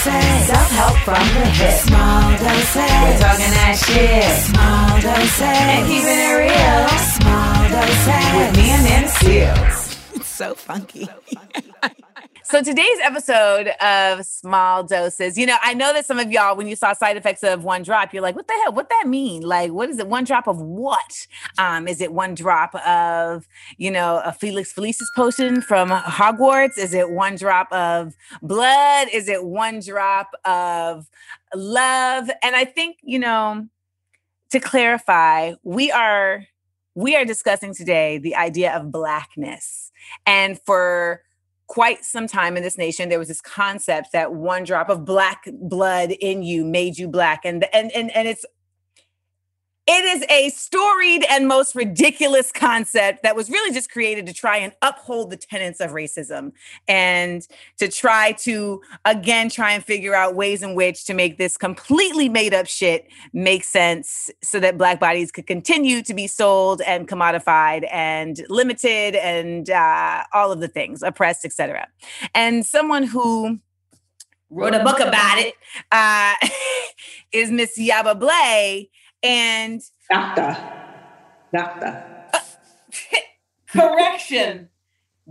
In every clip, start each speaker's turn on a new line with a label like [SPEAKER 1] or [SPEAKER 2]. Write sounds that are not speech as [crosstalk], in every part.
[SPEAKER 1] Doses.
[SPEAKER 2] Self-help from the hip.
[SPEAKER 1] Small doses.
[SPEAKER 2] We're talking that shit.
[SPEAKER 1] Small doses.
[SPEAKER 2] And keeping it real.
[SPEAKER 1] Small doses.
[SPEAKER 2] With me and them seals.
[SPEAKER 1] It's so funky.
[SPEAKER 3] So today's episode of Small Doses, you know, I know that some of y'all, when you saw side effects of one drop, you're like, what the hell? What that mean? Like, what is it? One drop of what? Um, is it one drop of, you know, a Felix Felicis potion from Hogwarts? Is it one drop of blood? Is it one drop of love? And I think, you know, to clarify, we are we are discussing today the idea of blackness. And for quite some time in this nation there was this concept that one drop of black blood in you made you black. And and and, and it's it is a storied and most ridiculous concept that was really just created to try and uphold the tenets of racism and to try to again try and figure out ways in which to make this completely made up shit make sense so that black bodies could continue to be sold and commodified and limited and uh, all of the things oppressed etc and someone who wrote a book about it. uh, [laughs] is miss yaba blay and
[SPEAKER 4] Doctor. Doctor. [laughs]
[SPEAKER 3] correction,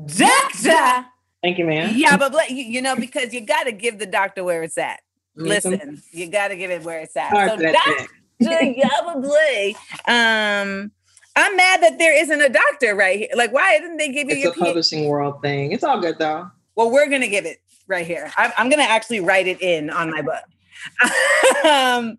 [SPEAKER 3] doctor.
[SPEAKER 4] Thank you, ma'am.
[SPEAKER 3] Yeah, but you, know because you got to give the doctor where it's at. Listen, you got to give it where it's at.
[SPEAKER 4] sorry
[SPEAKER 3] So Doctor Yaba [laughs] Blay, um, I'm mad that there isn't a doctor right here. Like, why didn't they give you
[SPEAKER 4] It's
[SPEAKER 3] your
[SPEAKER 4] a publishing world thing. It's all good though.
[SPEAKER 3] Well, we're gonna give it right here. I'm, I'm gonna actually write it in on my book. [laughs] um,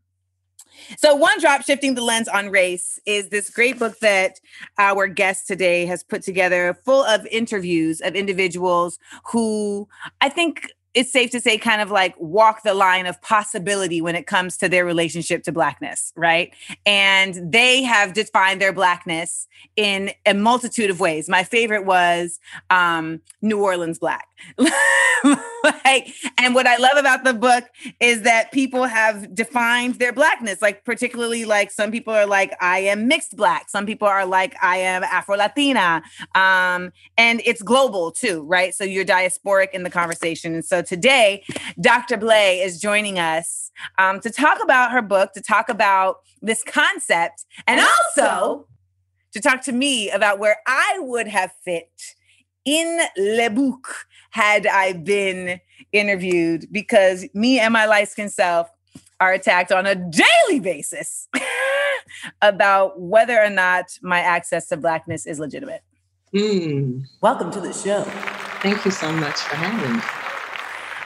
[SPEAKER 3] so, One Drop Shifting the Lens on Race is this great book that our guest today has put together, full of interviews of individuals who I think it's safe to say kind of like walk the line of possibility when it comes to their relationship to Blackness, right? And they have defined their Blackness in a multitude of ways. My favorite was um, New Orleans Black. [laughs] like, and what I love about the book is that people have defined their blackness. Like, particularly, like some people are like, I am mixed black. Some people are like, I am Afro Latina. Um, and it's global too, right? So you're diasporic in the conversation. And so today, Dr. Blay is joining us um, to talk about her book, to talk about this concept, and also to talk to me about where I would have fit in Le Book had I been interviewed because me and my light skinned self are attacked on a daily basis [laughs] about whether or not my access to blackness is legitimate.
[SPEAKER 4] Mm,
[SPEAKER 3] Welcome to the show.
[SPEAKER 4] thank you so much for having me.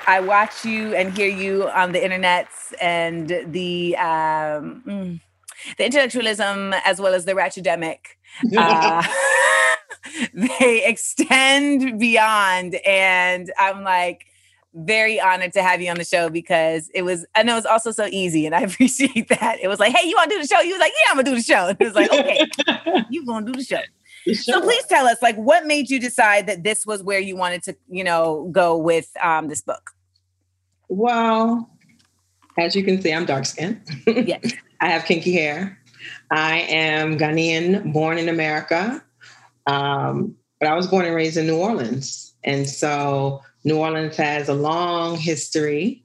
[SPEAKER 3] I watch you and hear you on the internets and the um, mm, the intellectualism as well as the ratchetdemic. [laughs] Uh, [laughs] they extend beyond, and I'm like very honored to have you on the show because it was. I know it's also so easy, and I [laughs] appreciate that. It was like, hey, you want to do the show? You was like, yeah, I'm gonna do the show. And it was like, okay, [laughs] you gonna do the show. So please tell us, like, what made you decide that this was where you wanted to, you know, go with um, this book?
[SPEAKER 4] Well, as you can see, I'm dark skinned.
[SPEAKER 3] Yes. [laughs]
[SPEAKER 4] I have kinky hair. I am Ghanaian, born in America. Um, but I was born and raised in New Orleans. And so New Orleans has a long history,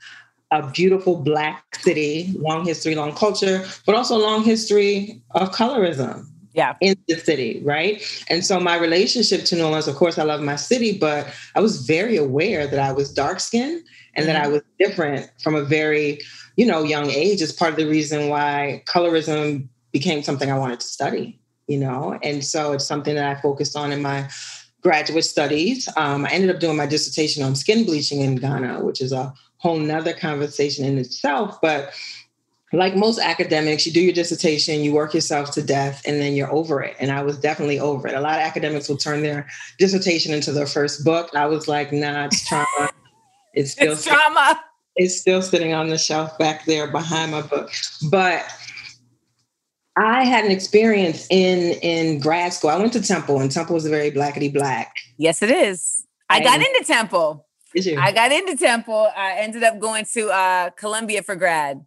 [SPEAKER 4] a beautiful Black city, long history, long culture, but also a long history of colorism
[SPEAKER 3] Yeah.
[SPEAKER 4] in the city, right? And so my relationship to New Orleans, of course, I love my city, but I was very aware that I was dark skinned and that I was different from a very, you know, young age. Is part of the reason why colorism became something I wanted to study, you know, and so it's something that I focused on in my graduate studies. Um, I ended up doing my dissertation on skin bleaching in Ghana, which is a whole nother conversation in itself, but like most academics, you do your dissertation, you work yourself to death, and then you're over it. And I was definitely over it. A lot of academics will turn their dissertation into their first book. I was like, nah, it's [laughs] trauma. It's still
[SPEAKER 3] It's trauma.
[SPEAKER 4] it's still sitting on the shelf back there behind my book. But I had an experience in in grad school. I went to Temple, and Temple was a very blackety black.
[SPEAKER 3] Yes, it is. I got into Temple.
[SPEAKER 4] Did you?
[SPEAKER 3] I got into Temple. I ended up going to uh, Columbia for grad,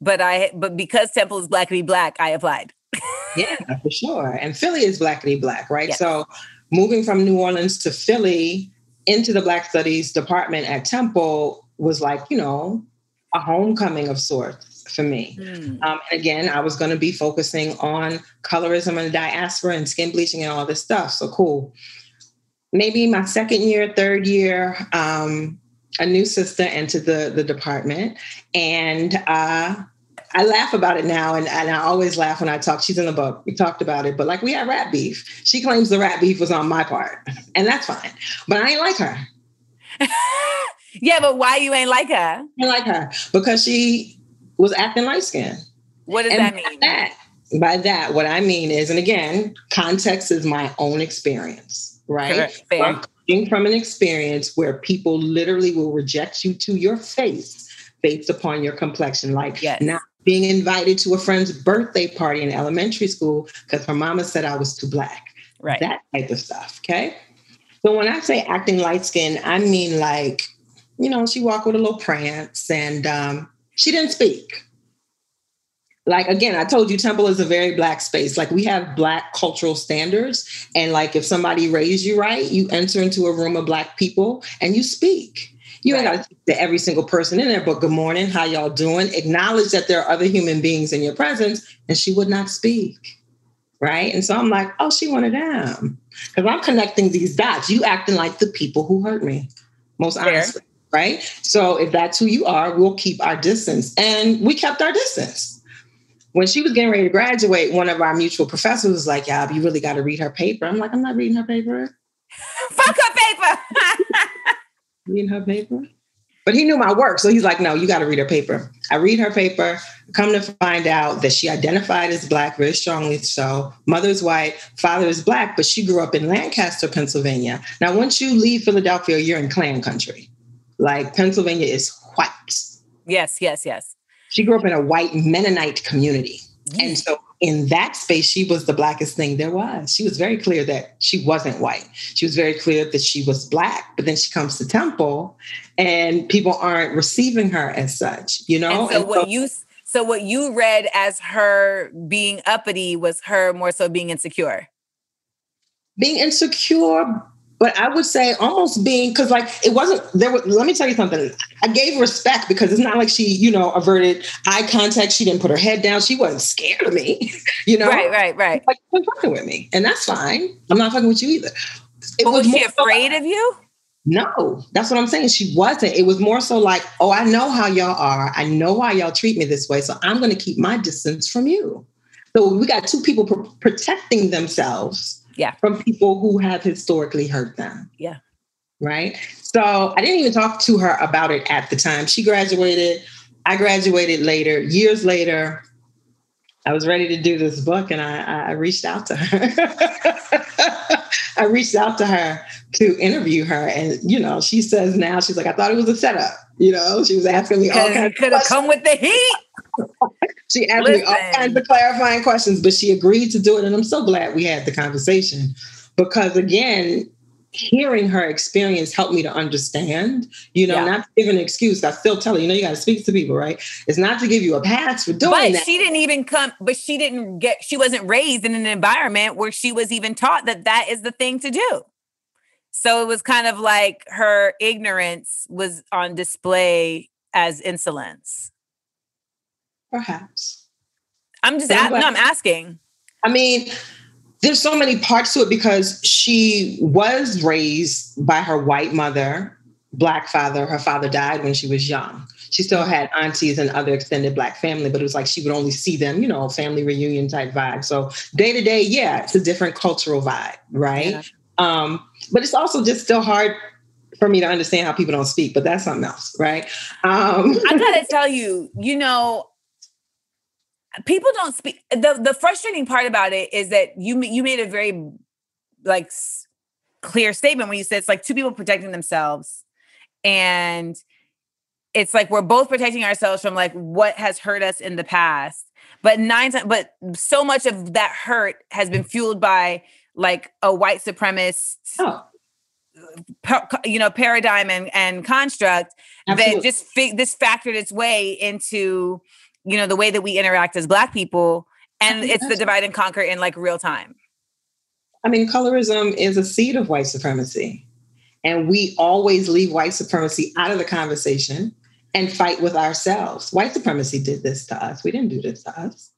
[SPEAKER 3] but I but because Temple is blackity black, I applied. [laughs]
[SPEAKER 4] Yeah, for sure. And Philly is blackity black, right?
[SPEAKER 3] Yes.
[SPEAKER 4] So moving from New Orleans to Philly into the Black Studies department at Temple was like, you know, a homecoming of sorts for me.
[SPEAKER 3] Hmm.
[SPEAKER 4] Um, and again, I was going to be focusing on colorism and diaspora and skin bleaching and all this stuff. So cool. Maybe my second year, third year, um, a new sister entered the, the department. And uh, I laugh about it now. And, and I always laugh when I talk. She's in the book. We talked about it. But like we had rat beef. She claims the rat beef was on my part. And that's fine. But I ain't like her. [laughs]
[SPEAKER 3] Yeah, but why you ain't like her?
[SPEAKER 4] I like her because she was acting light skinned.
[SPEAKER 3] What does
[SPEAKER 4] And
[SPEAKER 3] that
[SPEAKER 4] by
[SPEAKER 3] mean?
[SPEAKER 4] that, by that, what I mean is, and again, context is my own experience, right? So. I'm coming from an experience where people literally will reject you to your face based upon your complexion. Like
[SPEAKER 3] Yes.
[SPEAKER 4] not being invited to a friend's birthday party in elementary school because her mama said I was too black.
[SPEAKER 3] Right.
[SPEAKER 4] That type of stuff. Okay. So when I say acting light skinned, I mean like, you know, she walked with a little prance and um, she didn't speak. Like again, I told you Temple is a very black space. Like we have black cultural standards. And like if somebody raised you right, you enter into a room of black people and you speak. You ain't got to speak to every single person in there, but good morning, how y'all doing? Acknowledge that there are other human beings in your presence, and she would not speak. Right. And so I'm like, oh, she wanted them. Because I'm connecting these dots. You acting like the people who hurt me, most
[SPEAKER 3] Fair.
[SPEAKER 4] honestly. Right. So if that's who you are, we'll keep our distance. And we kept our distance. When she was getting ready to graduate, one of our mutual professors was like, Yeah, you really got to read her paper. I'm like, I'm not reading her paper. [laughs]
[SPEAKER 3] Fuck her paper. [laughs]
[SPEAKER 4] reading her paper. But he knew my work. So he's like, no, you got to read her paper. I read her paper, come to find out that she identified as Black very strongly. So mother's white, father is Black, but she grew up in Lancaster, Pennsylvania. Now, once you leave Philadelphia, you're in Klan country. Like Pennsylvania is white.
[SPEAKER 3] yes, yes, yes.
[SPEAKER 4] She grew up in a white Mennonite community. And so in that space, she was the blackest thing there was. She was very clear that she wasn't white. She was very clear that she was black. But then she comes to Temple and people aren't receiving her as such, you know?
[SPEAKER 3] And so
[SPEAKER 4] And
[SPEAKER 3] what you so what you read as her being uppity was her more so being insecure.
[SPEAKER 4] being insecure, but I would say almost being because like it wasn't there. Was, let me tell you something. I gave respect because it's not like she, you know, averted eye contact. She didn't put her head down. She wasn't scared of me, [laughs] you know.
[SPEAKER 3] Right, right, right.
[SPEAKER 4] Like fucking with me, and that's fine. I'm not fucking with you either. It
[SPEAKER 3] But was she
[SPEAKER 4] more so-
[SPEAKER 3] afraid of you?
[SPEAKER 4] No, that's what I'm saying. She wasn't. It was more so like, oh, I know how y'all are. I know why y'all treat me this way. So I'm going to keep my distance from you. So we got two people pr- protecting themselves
[SPEAKER 3] Yeah.
[SPEAKER 4] from people who have historically hurt them.
[SPEAKER 3] Yeah.
[SPEAKER 4] Right. So I didn't even talk to her about it at the time. She graduated. I graduated later, years later. I was ready to do this book and I, I reached out to her. [laughs] I reached out to her to interview her. And, you know, she says now, she's like, I thought it was a setup. You know, she was asking me all kinds
[SPEAKER 3] it
[SPEAKER 4] of
[SPEAKER 3] could have come with the heat. [laughs]
[SPEAKER 4] She asked me all kinds of clarifying questions, but she agreed to do it. And I'm so glad we had the conversation because, again, hearing her experience helped me to understand, you know,
[SPEAKER 3] Yeah.
[SPEAKER 4] not to give an excuse. I still tell her, you know, you got to speak to people, right? It's not to give you a pass for doing
[SPEAKER 3] But
[SPEAKER 4] that.
[SPEAKER 3] she didn't even come, but she didn't get, she wasn't raised in an environment where she was even taught that that is the thing to do. So it was kind of like her ignorance was on display as insolence.
[SPEAKER 4] Perhaps.
[SPEAKER 3] I'm just, no, I'm asking.
[SPEAKER 4] I mean, there's so many parts to it because she was raised by her white mother, black father. Her father died when she was young. She still had aunties and other extended black family, but it was like she would only see them, you know, family reunion type vibe. So day to day, yeah, it's a different cultural vibe, right?
[SPEAKER 3] Yeah.
[SPEAKER 4] Um, but it's also just still hard for me to understand how people don't speak, but that's something else, right? Um,
[SPEAKER 3] I gotta [laughs] tell you, you know, people don't speak. the The frustrating part about it is that you you made a very like s- clear statement when you said it's like two people protecting themselves, and it's like we're both protecting ourselves from like what has hurt us in the past. but nine times, but so much of that hurt has been fueled by like a white supremacist,
[SPEAKER 4] Oh,
[SPEAKER 3] you know, paradigm and, and construct
[SPEAKER 4] absolutely.
[SPEAKER 3] that just fi- this factored its way into, you know, the way that we interact as Black people, and it's the divide and conquer in like real time.
[SPEAKER 4] I mean, colorism is a seed of white supremacy. And we always leave white supremacy out of the conversation and fight with ourselves. White supremacy did this to us. We didn't do this to us.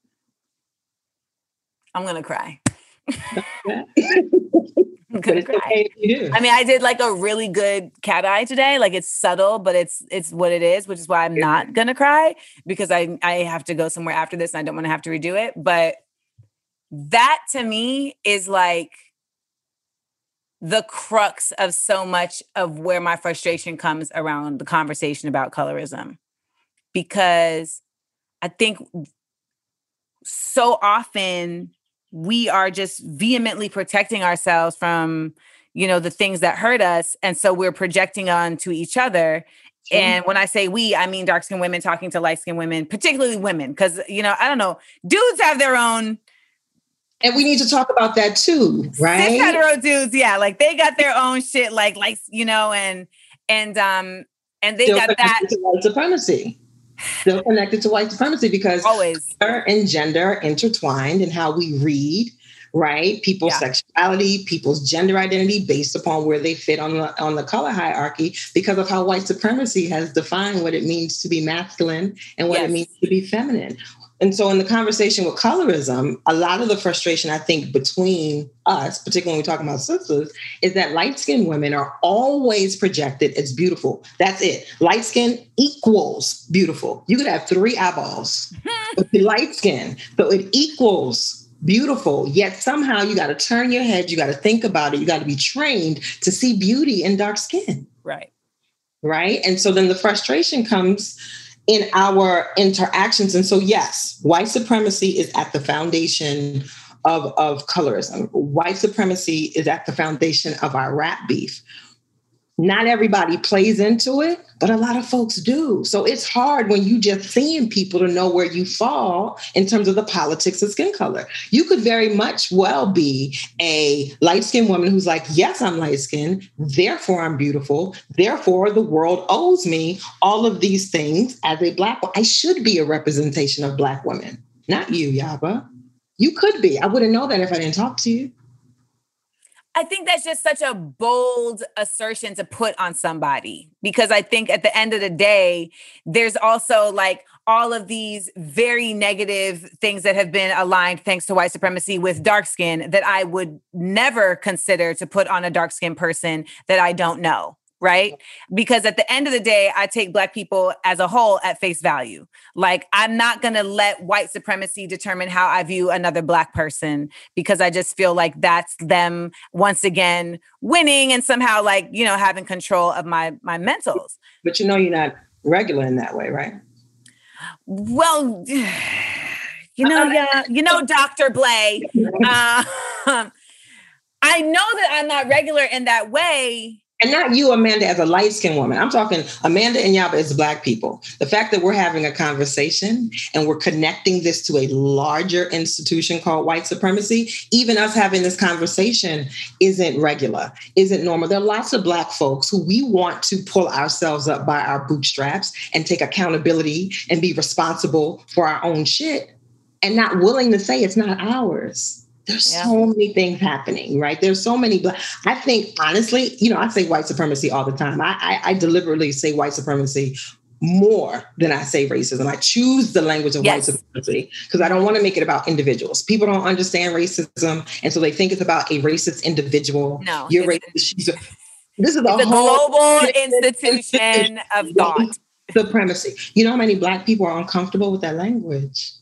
[SPEAKER 3] I'm gonna cry. [laughs]
[SPEAKER 4] But it's okay if you do.
[SPEAKER 3] I mean, I did like a really good cat eye today. Like it's subtle, but it's it's what it is, which is why I'm not gonna cry because I I have to go somewhere after this and I don't want to have to redo it. But that to me is like the crux of so much of where my frustration comes around the conversation about colorism. Because I think so often we are just vehemently protecting ourselves from you know the things that hurt us and so we're projecting onto each other
[SPEAKER 4] Sure.
[SPEAKER 3] and when i say we i mean dark skinned women talking to light skinned women particularly women because you know i don't know dudes have their own
[SPEAKER 4] and we need to talk about that too,
[SPEAKER 3] cis
[SPEAKER 4] right?
[SPEAKER 3] hetero dudes yeah like they got their own shit like like you know and and um and they
[SPEAKER 4] Still
[SPEAKER 3] got that
[SPEAKER 4] white supremacy. Still connected to white supremacy because
[SPEAKER 3] always
[SPEAKER 4] color and gender are intertwined in how we read, right? People's
[SPEAKER 3] Yeah.
[SPEAKER 4] sexuality, people's gender identity based upon where they fit on the on the color hierarchy because of how white supremacy has defined what it means to be masculine and what
[SPEAKER 3] Yes.
[SPEAKER 4] it means to be feminine. And so in the conversation with colorism, a lot of the frustration I think between us, particularly when we talk about sisters, is that light-skinned women are always projected as beautiful. That's it. Light skin equals beautiful. You could have three eyeballs, [laughs] but you're light skin. So it equals beautiful. Yet somehow you got to turn your head, you got to think about it, you got to be trained to see beauty in dark skin
[SPEAKER 3] right
[SPEAKER 4] right? And so then the frustration comes in our interactions. And so, yes, white supremacy is at the foundation of, of colorism. White supremacy is at the foundation of our rap beef. Not everybody plays into it, but a lot of folks do. So it's hard when you just seeing people to know where you fall in terms of the politics of skin color. You could very much well be a light skinned woman who's like, yes, I'm light skinned, therefore I'm beautiful, therefore the world owes me all of these things as a black woman. I should be a representation of black women, not you, Yaba. You could be. I wouldn't know that if I didn't talk to you.
[SPEAKER 3] I think that's just such a bold assertion to put on somebody because I think at the end of the day, there's also like all of these very negative things that have been aligned thanks to white supremacy with dark skin that I would never consider to put on a dark skinned person that I don't know. Right. Because at the end of the day, I take Black people as a whole at face value. Like, I'm not going to let white supremacy determine how I view another Black person because I just feel like that's them once again winning and somehow like, you know, having control of my my mentals.
[SPEAKER 4] But you know you're not regular in that way, right?
[SPEAKER 3] Well, [sighs] you know, uh, uh, yeah, you know, uh, Dr. Blay. Uh, [laughs] [laughs] I know that I'm not regular in that way.
[SPEAKER 4] And not you, Amanda, as a light skinned woman. I'm talking Amanda and Yaba as Black people. The fact that we're having a conversation and we're connecting this to a larger institution called white supremacy, even us having this conversation isn't regular, isn't normal. There are lots of Black folks who we want to pull ourselves up by our bootstraps and take accountability and be responsible for our own shit and not willing to say it's not ours. There's
[SPEAKER 3] Yeah.
[SPEAKER 4] so many things happening, right? There's so many black. I think honestly, you know, I say white supremacy all the time. I, I, I deliberately say white supremacy more than I say racism. I choose the language of
[SPEAKER 3] Yes.
[SPEAKER 4] white supremacy because I don't want to make it about individuals. People don't understand racism, and so they think it's about a racist individual.
[SPEAKER 3] No,
[SPEAKER 4] you're racist. She's a, this is a
[SPEAKER 3] a global institution of [laughs] thought.
[SPEAKER 4] supremacy. You know how many black people are uncomfortable with that language?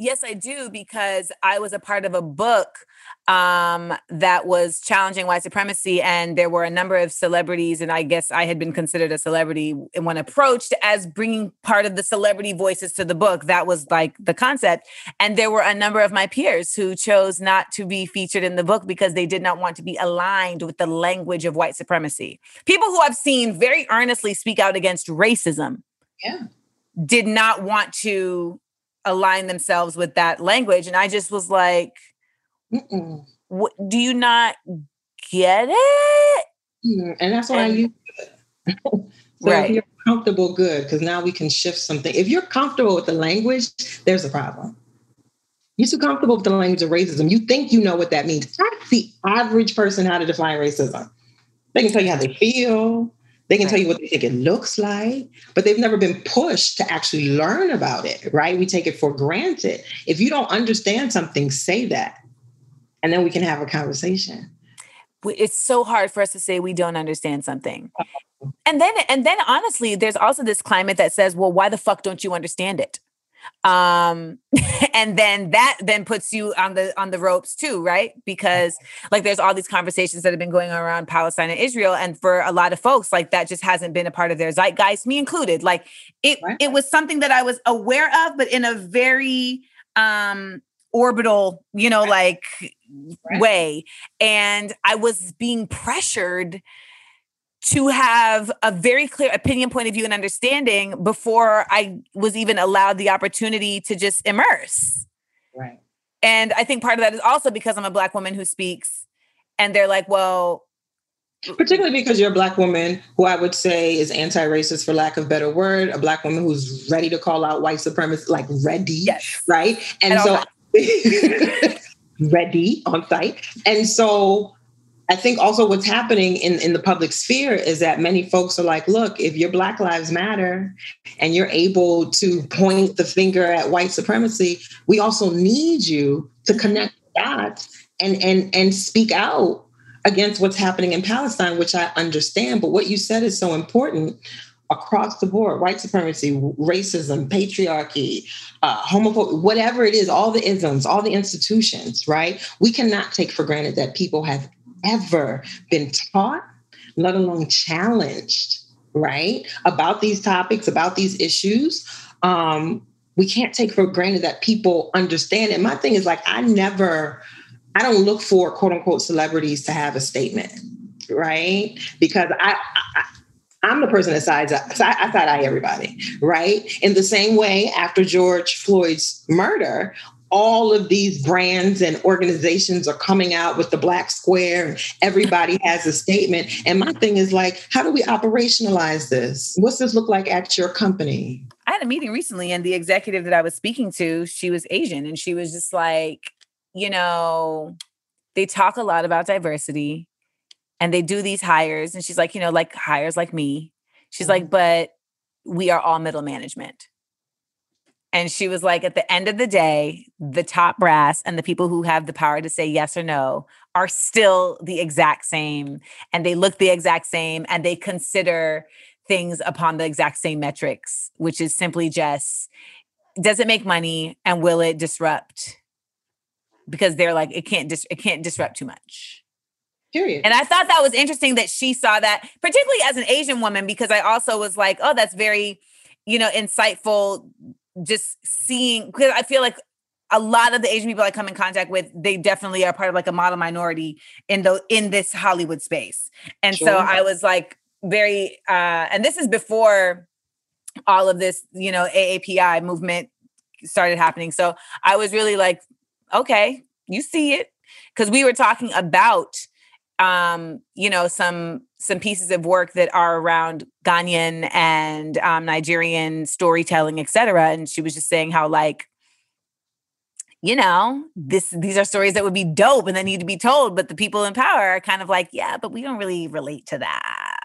[SPEAKER 3] Yes, I do because I was a part of a book um, that was challenging white supremacy, and there were a number of celebrities, and I guess I had been considered a celebrity when approached as bringing part of the celebrity voices to the book. That was like the concept, and there were a number of my peers who chose not to be featured in the book because they did not want to be aligned with the language of white supremacy. People who I've seen very earnestly speak out against racism
[SPEAKER 4] Yeah.
[SPEAKER 3] did not want to align themselves with that language. And I just was like,
[SPEAKER 4] Mm-mm.
[SPEAKER 3] what, do you not get it?
[SPEAKER 4] Mm, And that's why I use it. [laughs] so
[SPEAKER 3] Right.
[SPEAKER 4] if you're comfortable, good, because now we can shift something. If you're comfortable with the language, there's a problem. You're too comfortable with the language of racism. You think you know what that means. Ask the average person how to define racism. They can tell you how they feel. They can tell you what they think it looks like, but they've never been pushed to actually learn about it, right? We take it for granted. If you don't understand something, say that. And then we can have a conversation.
[SPEAKER 3] it's so hard for us to say we don't understand something. Uh-huh. And then and then honestly, there's also this climate that says, well, why the fuck don't you understand it? Um [laughs] and then that then puts you on the on the ropes too, right? Because like there's all these conversations that have been going on around Palestine and Israel and for a lot of folks like that just hasn't been a part of their zeitgeist, me included. Like it
[SPEAKER 4] Right.
[SPEAKER 3] it was something that I was aware of but in a very um orbital, you know, like
[SPEAKER 4] Right.
[SPEAKER 3] way and I was being pressured to have a very clear opinion, point of view, and understanding before I was even allowed the opportunity to just immerse.
[SPEAKER 4] Right.
[SPEAKER 3] And I think part of that is also because I'm a Black woman who speaks, and they're like, well,
[SPEAKER 4] particularly because you're a black woman who I would say is anti-racist for lack of a better word, a black woman who's ready to call out white supremacy, like ready,
[SPEAKER 3] yes.
[SPEAKER 4] right? And so [laughs] ready on site. And so I think also what's happening in, in the public sphere is that many folks are like, look, if your Black Lives Matter and you're able to point the finger at white supremacy, we also need you to connect dots and and and speak out against what's happening in Palestine, which I understand. But what you said is so important across the board white supremacy, racism, patriarchy, uh, homophobia, whatever it is, all the isms, all the institutions, right? We cannot take for granted that people have ever been taught, let alone challenged, right? About these topics, about these issues. Um, we can't take for granted that people understand it. My thing is like, I never, I don't look for quote unquote celebrities to have a statement, right? Because I, I I'm the person that sides up. I, side eye everybody, right? In the same way, after George Floyd's murder, all of these brands and organizations are coming out with the black square and everybody has a statement. And my thing is like, how do we operationalize this? What's this look like at your company?
[SPEAKER 3] I had a meeting recently, and the executive that I was speaking to, she was Asian, and she was just like, you know, they talk a lot about diversity and they do these hires. And she's like, you know, like hires like me. She's like, mm-hmm. but we are all middle management. And she was like, at the end of the day, the top brass and the people who have the power to say yes or no are still the exact same. And they look the exact same and they consider things upon the exact same metrics, which is simply just does it make money and will it disrupt? Because they're like, it can't dis- it can't disrupt too much.
[SPEAKER 4] Period.
[SPEAKER 3] And I thought that was interesting that she saw that, particularly as an Asian woman, because I also was like, oh, that's very, you know, insightful. Just seeing, because I feel like a lot of the Asian people I come in contact with, they definitely are part of like a model minority in the in this Hollywood space. And so I was like very, uh, and this is before all of this, you know, AAPI movement started happening. So I was really like, okay, you see it. Because we were talking about um, you know, some some pieces of work that are around Ghanaian and um, Nigerian storytelling, et cetera. And she was just saying how like, you know, this these are stories that would be dope and that need to be told, but the people in power are kind of like, yeah, but we don't really relate to that.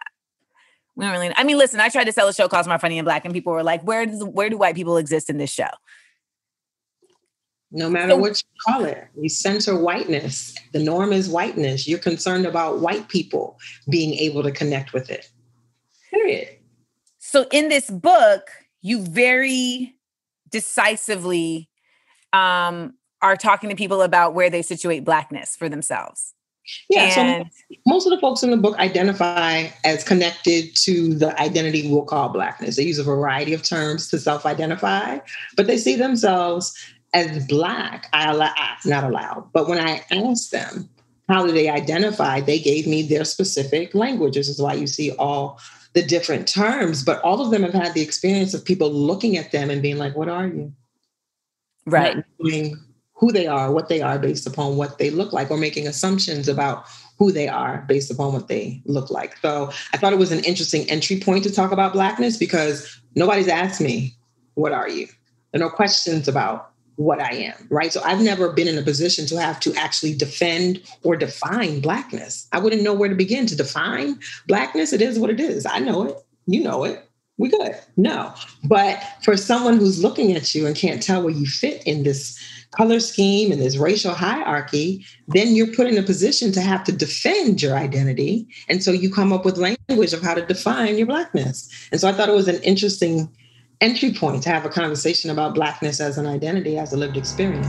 [SPEAKER 3] We don't really. I mean, listen, I tried to sell a show called "My Funny and Black, and people were like, "Where does where do white people exist in this show?"
[SPEAKER 4] No matter
[SPEAKER 3] So-
[SPEAKER 4] what you call it, you censor whiteness. The norm is whiteness. You're concerned about white people being able to connect with it. Period.
[SPEAKER 3] So in this book, you very decisively um, are talking to people about where they situate blackness for themselves.
[SPEAKER 4] Yeah. so most of the folks in the book identify as connected to the identity we'll call blackness. They use a variety of terms to self-identify, but they see themselves as black. I allow not allowed, but when I asked them how do they identify, they gave me their specific languages. Is why you see all the different terms, but all of them have had the experience of people looking at them and being like, "What are you?"
[SPEAKER 3] Right.
[SPEAKER 4] who they are, what they are based upon what they look like, or making assumptions about who they are based upon what they look like. So I thought it was an interesting entry point to talk about blackness because nobody's asked me, what are you? There are no questions about what I am, right? So I've never been in a position to have to actually defend or define blackness. I wouldn't know where to begin to define blackness. It is what it is. I know it. You know it. We good. No. But for someone who's looking at you and can't tell where you fit in this color scheme and this racial hierarchy, then you're put in a position to have to defend your identity. And so you come up with language of how to define your blackness. And so I thought it was an interesting entry point to have a conversation about blackness as an identity, as a lived experience.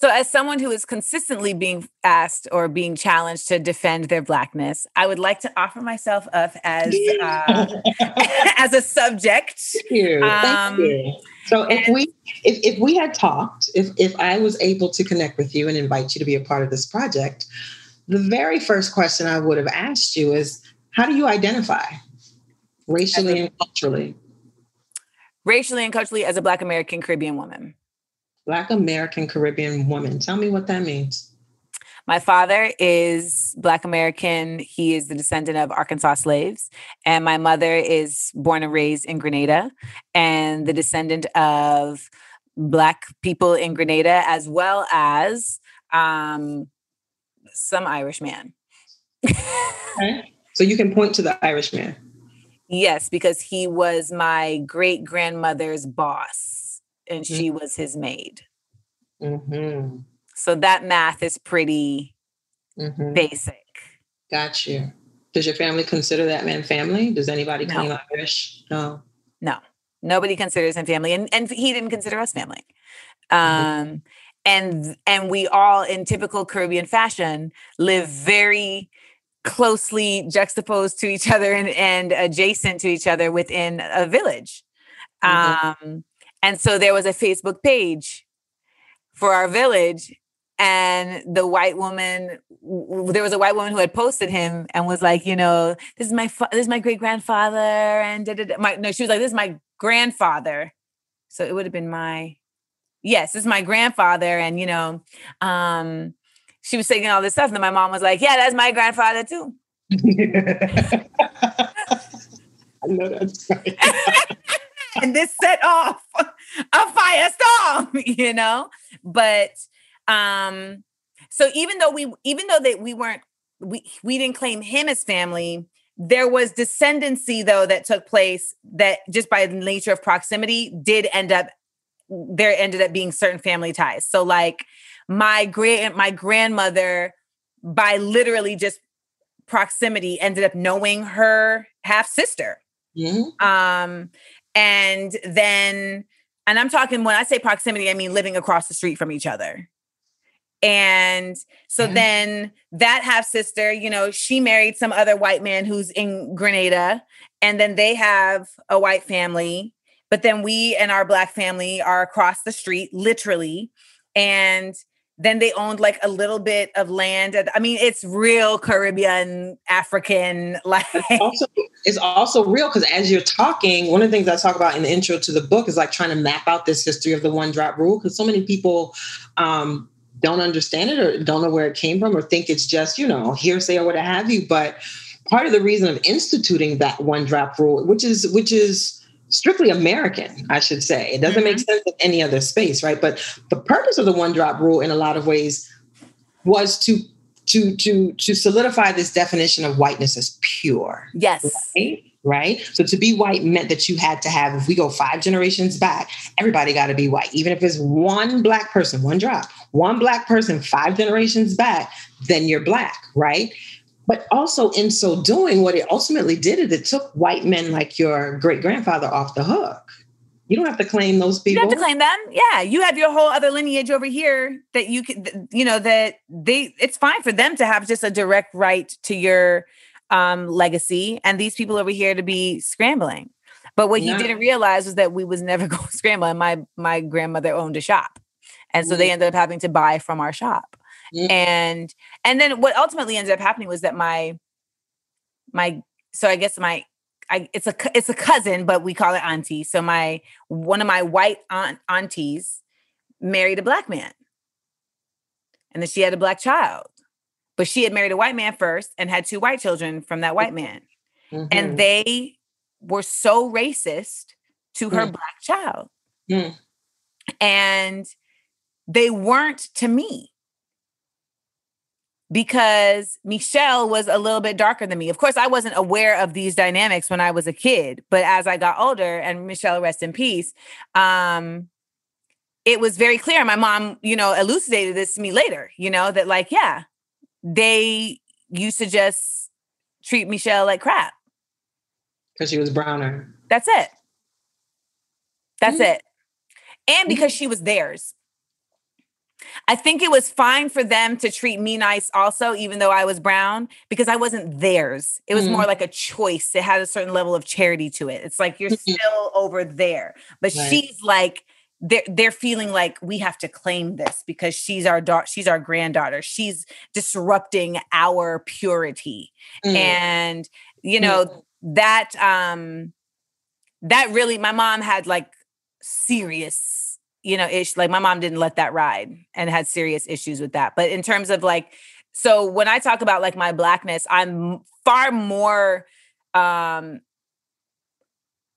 [SPEAKER 3] So, as someone who is consistently being asked or being challenged to defend their blackness, I would like to offer myself up as uh, [laughs] [laughs] as a subject.
[SPEAKER 4] Thank you. Thank
[SPEAKER 3] Um,
[SPEAKER 4] you. So if we if, if we had talked, if if I was able to connect with you and invite you to be a part of this project, the very first question I would have asked you is how do you identify racially and culturally?
[SPEAKER 3] Racially and culturally, as a Black American Caribbean woman.
[SPEAKER 4] Black American Caribbean woman. Tell me what that means.
[SPEAKER 3] My father is Black American. He is the descendant of Arkansas slaves. And my mother is born and raised in Grenada and the descendant of Black people in Grenada, as well as um, some Irish man.
[SPEAKER 4] Okay. So you can point to the Irish man.
[SPEAKER 3] yes, because he was my great grandmother's boss and she was his maid.
[SPEAKER 4] Mm-hmm.
[SPEAKER 3] So that math is pretty
[SPEAKER 4] Mm-hmm.
[SPEAKER 3] basic.
[SPEAKER 4] Got you. Does your family consider that man family? Does anybody
[SPEAKER 3] No.
[SPEAKER 4] claim Irish? No.
[SPEAKER 3] No, nobody considers him family, and and he didn't consider us family.
[SPEAKER 4] Mm-hmm.
[SPEAKER 3] Um, and and we all, in typical Caribbean fashion, live very closely juxtaposed to each other and, and adjacent to each other within a village.
[SPEAKER 4] Mhm.
[SPEAKER 3] Um, and so there was a Facebook page for our village. And the white woman, there was a white woman who had posted him and was like, you know, this is my fa- this is my great grandfather, and da, da, da. my no, she was like, this is my grandfather. So it would have been my yes, it's my grandfather, and you know, um, she was saying all this stuff, and then my mom was like, yeah, that's my grandfather too. [laughs]
[SPEAKER 4] I know that's right. [laughs]
[SPEAKER 3] and this set off a firestorm, [laughs] you know. But um, so even though we, even though that we weren't, we we didn't claim him as family. There was descendancy though that took place that just by the nature of proximity did end up there ended up being certain family ties. So like my great my grandmother by literally just proximity ended up knowing her half sister
[SPEAKER 4] Mhm.
[SPEAKER 3] um and then and i'm talking when i say proximity i mean living across the street from each other and so
[SPEAKER 4] Yeah.
[SPEAKER 3] then that half sister you know she married some other white man who's in grenada and then they have a white family but then we and our black family are across the street literally and then they owned like a little bit of land i mean it's real caribbean african [laughs] like
[SPEAKER 4] also it's also real because as you're talking, one of the things I talk about in the intro to the book is like trying to map out this history of the one drop rule because so many people um, don't understand it or don't know where it came from or think it's just you know hearsay or what have you. But part of the reason of instituting that one drop rule, which is which is strictly American, I should say, it doesn't make mm-hmm. sense in any other space, right? But the purpose of the one drop rule, in a lot of ways, was to to to to solidify this definition of whiteness as pure
[SPEAKER 3] yes
[SPEAKER 4] right? Right. So to be white meant that you had to have, if we go five generations back, everybody got to be white. Even if it's one black person, one drop, one black person, five generations back, then you're black. Right. But also in so doing, what it ultimately did is it took white men like your great grandfather off the hook. You don't have to claim those
[SPEAKER 3] You
[SPEAKER 4] people.
[SPEAKER 3] don't have to claim them. Yeah, you have your whole other lineage over here that you can, you know, that they. It's fine for them to have just a direct right to your um, legacy, and these people over here to be scrambling. But what he didn't realize was that we was never [laughs] going to scramble. And my my grandmother owned a shop, and so they ended up having to buy from our shop.
[SPEAKER 4] Mm.
[SPEAKER 3] And and then what ultimately ended up happening was that my my so I guess my I, it's a it's a cousin, but we call it auntie. So my one of my white aunt aunties married a black man, and then she had a black child, but she had married a white man first and had two white children from that white man,
[SPEAKER 4] Mhm.
[SPEAKER 3] and they were so racist to her
[SPEAKER 4] Mm.
[SPEAKER 3] black child,
[SPEAKER 4] Mm.
[SPEAKER 3] and they weren't to me because Michelle was a little bit darker than me. Of course, I wasn't aware of these dynamics when I was a kid, but as I got older, and Michelle, rest in peace, um, it was very clear. My mom, you know, elucidated this to me later, you know, that like, yeah, they used to just treat Michelle like crap.
[SPEAKER 4] Because she was browner.
[SPEAKER 3] That's it. That's
[SPEAKER 4] Mm.
[SPEAKER 3] it. And because she was theirs. I think it was fine for them to treat me nice also, even though I was brown, because I wasn't theirs. It was
[SPEAKER 4] Mm.
[SPEAKER 3] more like a choice. It had a certain level of charity to it. It's like you're still over there. But
[SPEAKER 4] Right.
[SPEAKER 3] she's like, they're they're feeling like we have to claim this because she's our daughter, she's our granddaughter. She's disrupting our purity
[SPEAKER 4] Mm.
[SPEAKER 3] and you know that um that really my mom had like serious you know ish like my mom didn't let that ride and had serious issues with that but in terms of like so when i talk about like my blackness i'm far more um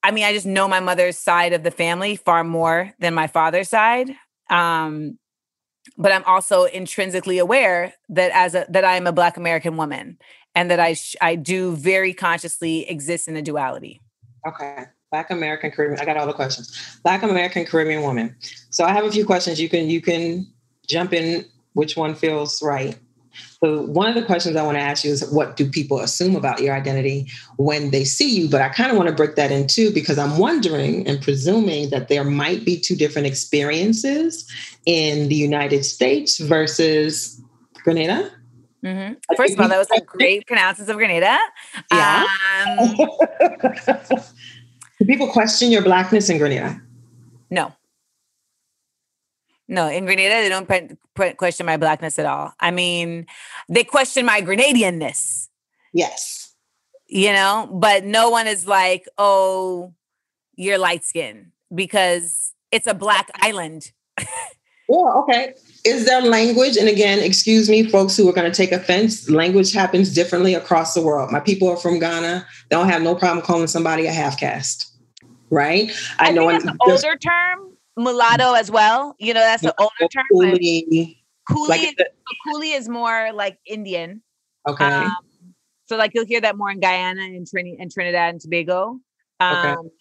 [SPEAKER 3] i mean i just know my mother's side of the family far more than my father's side um but i'm also intrinsically aware that as a that i am a black american woman and that i sh- i do very consciously exist in a duality
[SPEAKER 4] Okay. Black American Caribbean. I got all the questions. Black American Caribbean woman. So I have a few questions. You can you can jump in which one feels right. So one of the questions I want to ask you is what do people assume about your identity when they see you? But I kind of want to break that in too because I'm wondering and presuming that there might be two different experiences in the United States versus Grenada.
[SPEAKER 3] Mm-hmm. First of all, that was a great pronounces of Grenada.
[SPEAKER 4] Yeah.
[SPEAKER 3] Um, [laughs]
[SPEAKER 4] Do people question your blackness in Grenada?
[SPEAKER 3] no. No, in Grenada, they don't pre- pre- question my blackness at all. I mean, they question my Grenadianness,
[SPEAKER 4] Yes.
[SPEAKER 3] you know, but no one is like, oh, you're light skinned because it's a black island.
[SPEAKER 4] Yeah, [laughs] oh, okay. Is there language? And again, excuse me, folks who are going to take offense, language happens differently across the world. My people are from Ghana. They don't have no problem calling somebody a half caste, right?
[SPEAKER 3] I,
[SPEAKER 4] know
[SPEAKER 3] think that's an older term, mulatto as well. You know, that's an older term.
[SPEAKER 4] Coolie,
[SPEAKER 3] Coolie,
[SPEAKER 4] like,
[SPEAKER 3] is, Coolie is more like Indian.
[SPEAKER 4] okay.
[SPEAKER 3] Um, so like you'll hear that more in Guyana and Trini- and Trinidad and Tobago.
[SPEAKER 4] Okay.
[SPEAKER 3] Um,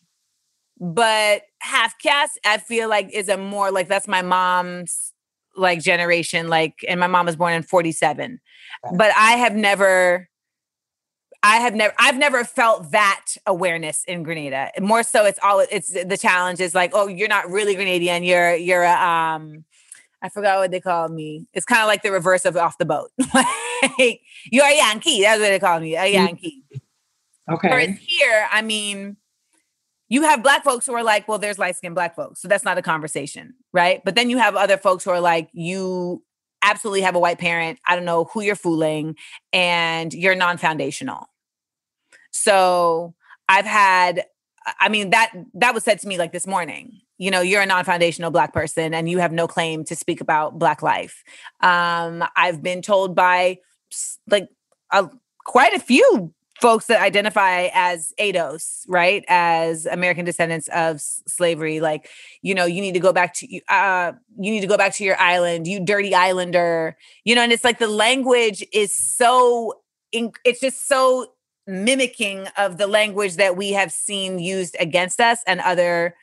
[SPEAKER 3] but half caste, I feel like is a more like that's my mom's like generation. Like, and my mom was born in 47.
[SPEAKER 4] Okay.
[SPEAKER 3] But I have never I have never I've never felt that awareness in Grenada. More so it's all it's the challenge is like, oh, you're not really Grenadian, you're you're a um I forgot what they call me. It's kind of like the reverse of off the boat. [laughs] like you're a Yankee. That's what they call me, a Yankee.
[SPEAKER 4] okay.
[SPEAKER 3] Whereas here, I mean, you have black folks who are like, well, there's light skinned black folks. So that's not a conversation, right? But then you have other folks who are like, you absolutely have a white parent. I don't know who you're fooling, and you're non foundational. So I've had, I mean, that that was said to me like this morning. You know, you're a non-foundational black person and you have no claim to speak about black life. Um, I've been told by like a, quite a few folks that identify as ADOS, right? As American descendants of slavery, like, you know, you need to go back to uh you need to go back to your island, you dirty islander. You know, and it's like the language is so it's just so mimicking of the language that we have seen used against us and other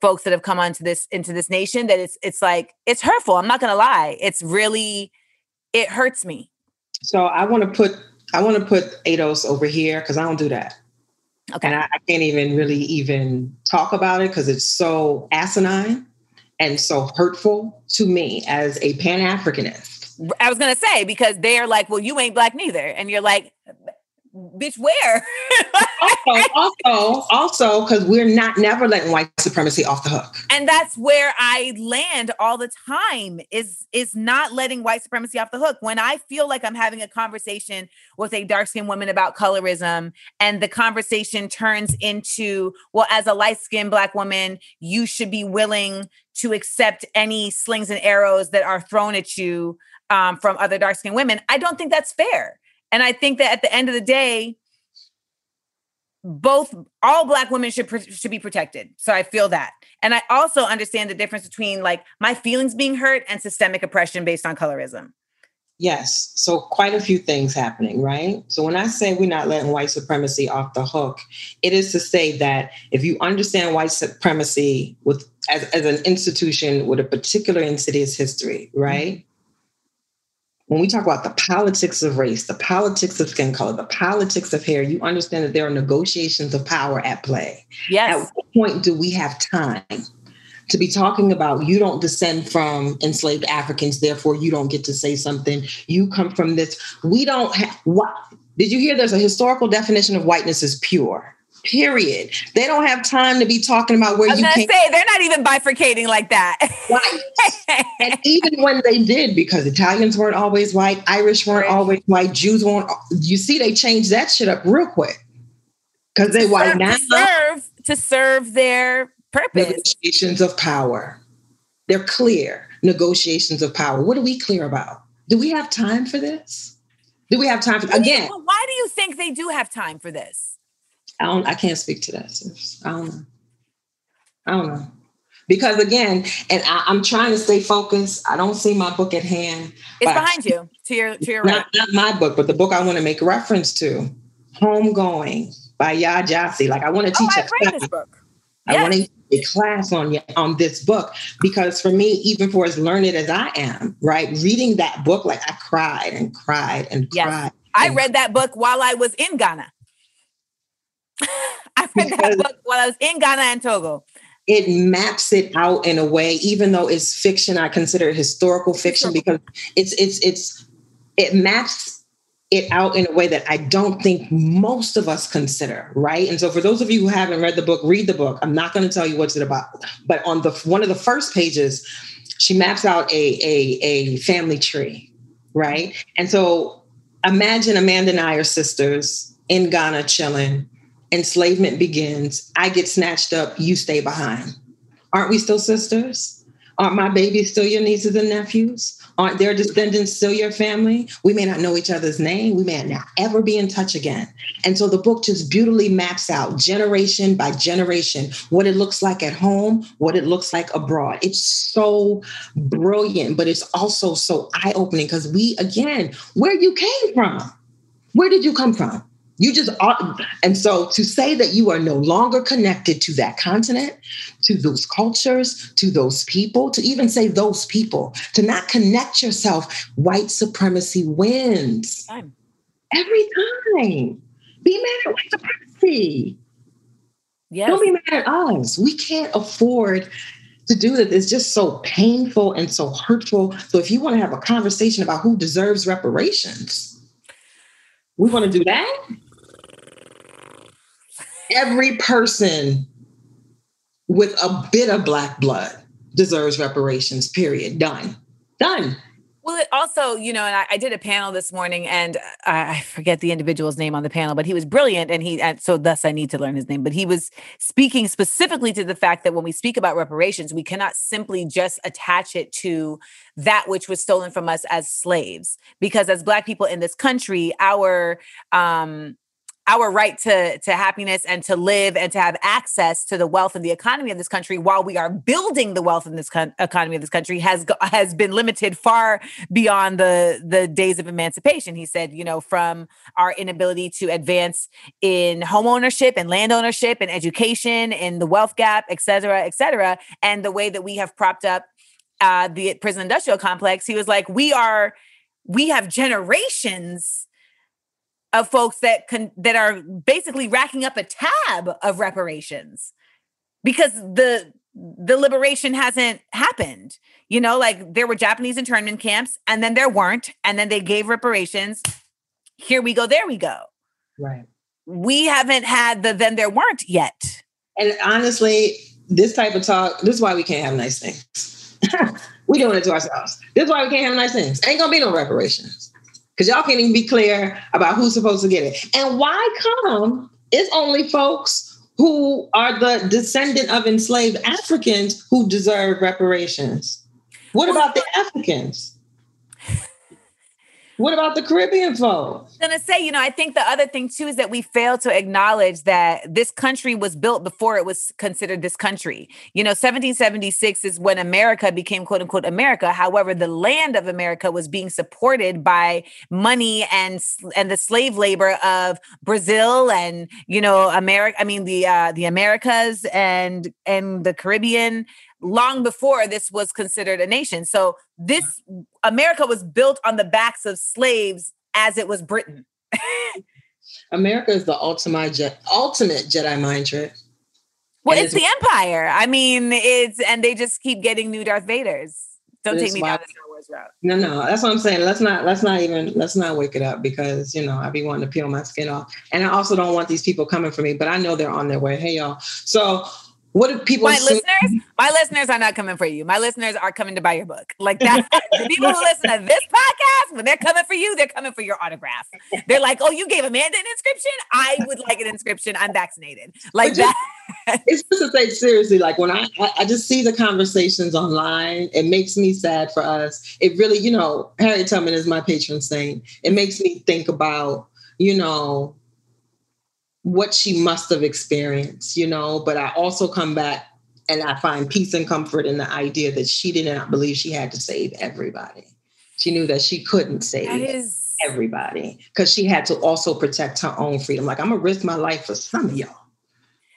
[SPEAKER 3] folks that have come onto this into this nation that it's it's like it's hurtful. I'm not to lie. It's really it hurts me.
[SPEAKER 4] So I want to put I want to put ADOS over here because I don't do that.
[SPEAKER 3] Okay.
[SPEAKER 4] And I, I can't even really even talk about it because it's so asinine and so hurtful to me as a Pan Africanist.
[SPEAKER 3] I was gonna say because they're like, well, you ain't black neither, and you're like, bitch, where?
[SPEAKER 4] also, also, also, because we're not never letting white supremacy off the hook.
[SPEAKER 3] and that's where I land all the time is is not letting white supremacy off the hook. When I feel like I'm having a conversation with a dark skinned woman about colorism, and the conversation turns into, well, as a light skinned black woman, you should be willing to accept any slings and arrows that are thrown at you um, from other dark skinned women. I don't think that's fair. And I think that at the end of the day, both all black women should should be protected. So I feel that. And I also understand the difference between like my feelings being hurt and systemic oppression based on colorism.
[SPEAKER 4] Yes. So quite a few things happening, right? So when I say we're not letting white supremacy off the hook, it is to say that if you understand white supremacy with as, as an institution with a particular insidious history, right? When we talk about the politics of race, the politics of skin color, the politics of hair, you understand that there are negotiations of power at play.
[SPEAKER 3] Yes.
[SPEAKER 4] At what point do we have time to be talking about you don't descend from enslaved Africans, therefore you don't get to say something. You come from this. We don't have what did you hear there's a historical definition of whiteness is pure. Period. They don't have time to be talking about where
[SPEAKER 3] I was
[SPEAKER 4] you
[SPEAKER 3] gonna say they're not even bifurcating like that.
[SPEAKER 4] white. and [laughs] even when they did, because Italians weren't always white, Irish weren't
[SPEAKER 3] Right.
[SPEAKER 4] always white, Jews weren't. You see, they changed that shit up real quick because they white
[SPEAKER 3] to
[SPEAKER 4] now.
[SPEAKER 3] serve to serve their purpose.
[SPEAKER 4] Negotiations of power. They're clear negotiations of power. What are we clear about? Do we have time for this? Do we have time for again?
[SPEAKER 3] Well, why do you think they do have time for this?
[SPEAKER 4] I don't. I can't speak to that. sis. I don't know. I don't know because again, and I, I'm trying to stay focused. I don't see my book at hand.
[SPEAKER 3] It's
[SPEAKER 4] but I
[SPEAKER 3] behind you, to your to your right.
[SPEAKER 4] not, not my book, but the book I want to make reference to, Homegoing by Yaa Gyasi. Like I want to
[SPEAKER 3] Oh,
[SPEAKER 4] teach
[SPEAKER 3] I've
[SPEAKER 4] a
[SPEAKER 3] read
[SPEAKER 4] class.
[SPEAKER 3] this book.
[SPEAKER 4] I want to teach a class on on this book because for me, even for as learned as I am, right, reading that book, like I cried and cried and
[SPEAKER 3] Yes.
[SPEAKER 4] cried.
[SPEAKER 3] I
[SPEAKER 4] and
[SPEAKER 3] read that book while I was in Ghana. [laughs] I read
[SPEAKER 4] Because-
[SPEAKER 3] that book while I was in Ghana and Togo.
[SPEAKER 4] it maps it out in a way even though it's fiction i consider it historical fiction because it's it's it's it maps it out in a way that i don't think most of us consider right? And so for those of you who haven't read the book read the book. I'm not going to tell you what's it about. But on the one of the first pages she maps out a a, a family tree right? And so imagine amanda and i are sisters in ghana chilling enslavement begins. I get snatched up, you stay behind. Aren't we still sisters? Aren't my babies still your nieces and nephews? Aren't their descendants still your family? We may not know each other's name. We may not ever be in touch again. And so the book just beautifully maps out generation by generation what it looks like at home, what it looks like abroad. It's so brilliant, but it's also so eye opening because we, again, where you came from. Where did you come from? You just are. And so to say that you are no longer connected to that continent, to those cultures, to those people, to even say those people, to not connect yourself, white supremacy wins
[SPEAKER 3] Time.
[SPEAKER 4] every time. Be mad at white supremacy.
[SPEAKER 3] Yes.
[SPEAKER 4] Don't be mad at us. We can't afford to do that. It's just so painful and so hurtful. So if you want to have a conversation about who deserves reparations, we want to do that. Every person with a bit of black blood deserves reparations, period. Done. Done.
[SPEAKER 3] Well, it also, you know, and I, I did a panel this morning, and I, I forget the individual's name on the panel, but he was brilliant, and he, and so thus I need to learn his name. But he was speaking specifically to the fact that when we speak about reparations, we cannot simply just attach it to that which was stolen from us as slaves, because as Black people in this country, our um, our right to to happiness and to live and to have access to the wealth and the economy of this country while we are building the wealth in this con- economy of this country has has been limited far beyond the the days of emancipation. He said you know from our inability to advance in home ownership and land ownership and education and the wealth gap et cetera et cetera and the way that we have propped up uh, the prison industrial complex he was like we are we have generations of folks that can that are basically racking up a tab of reparations because the the liberation hasn't happened you know like there were japanese internment camps and then there weren't and then they gave reparations here we go there we go
[SPEAKER 4] Right.
[SPEAKER 3] We haven't had the then there weren't yet.
[SPEAKER 4] And honestly, this type of talk, this is why we can't have nice things. [laughs] we doing it to ourselves. This is why we can't have nice things. Ain't gonna be no reparations. Because y'all can't even be clear about who's supposed to get it. And why come it's only folks who are the descendant of enslaved Africans who deserve reparations? What about the Africans? What about the Caribbean folks?
[SPEAKER 3] I'm gonna say, you know, I think the other thing too is that we fail to acknowledge that this country was built before it was considered this country. You know, 1776 is when America became quote unquote America. However, the land of America was being supported by money and and the slave labor of Brazil and you know America. I mean the uh, the Americas and and the Caribbean long before this was considered a nation. So this America was built on the backs of slaves as it was Britain. [laughs]
[SPEAKER 4] America is the ultimate Je- ultimate Jedi mind trick.
[SPEAKER 3] Well,
[SPEAKER 4] And
[SPEAKER 3] it's the Empire. I mean, it's and they just keep getting new Darth Vaders. Don't take me
[SPEAKER 4] why-
[SPEAKER 3] down the Star Wars route.
[SPEAKER 4] No, no, that's what I'm saying. Let's not let's not even let's not wake it up because you know I'd be wanting to peel my skin off, and I also don't want these people coming for me. But I know they're on their way. Hey, y'all. So what do people?
[SPEAKER 3] My
[SPEAKER 4] assume-
[SPEAKER 3] listeners, my listeners are not coming for you. My listeners are coming to buy your book. Like that. the [laughs] people who listen to this podcast, when they're coming for you, they're coming for your autograph. They're like, "Oh, you gave Amanda an inscription. I would like an inscription. I'm vaccinated." Like
[SPEAKER 4] just-
[SPEAKER 3] that. [laughs]
[SPEAKER 4] it's just to say seriously. Like when I, I I just see the conversations online, it makes me sad for us. It really, you know, Harriet Tubman is my patron saint. It makes me think about, you know, what she must have experienced, you know. But I also come back and I find peace and comfort in the idea that she did not believe she had to save everybody. She knew that she couldn't save
[SPEAKER 3] is
[SPEAKER 4] everybody because she had to also protect her own freedom. Like I'm gonna risk my life for some of y'all,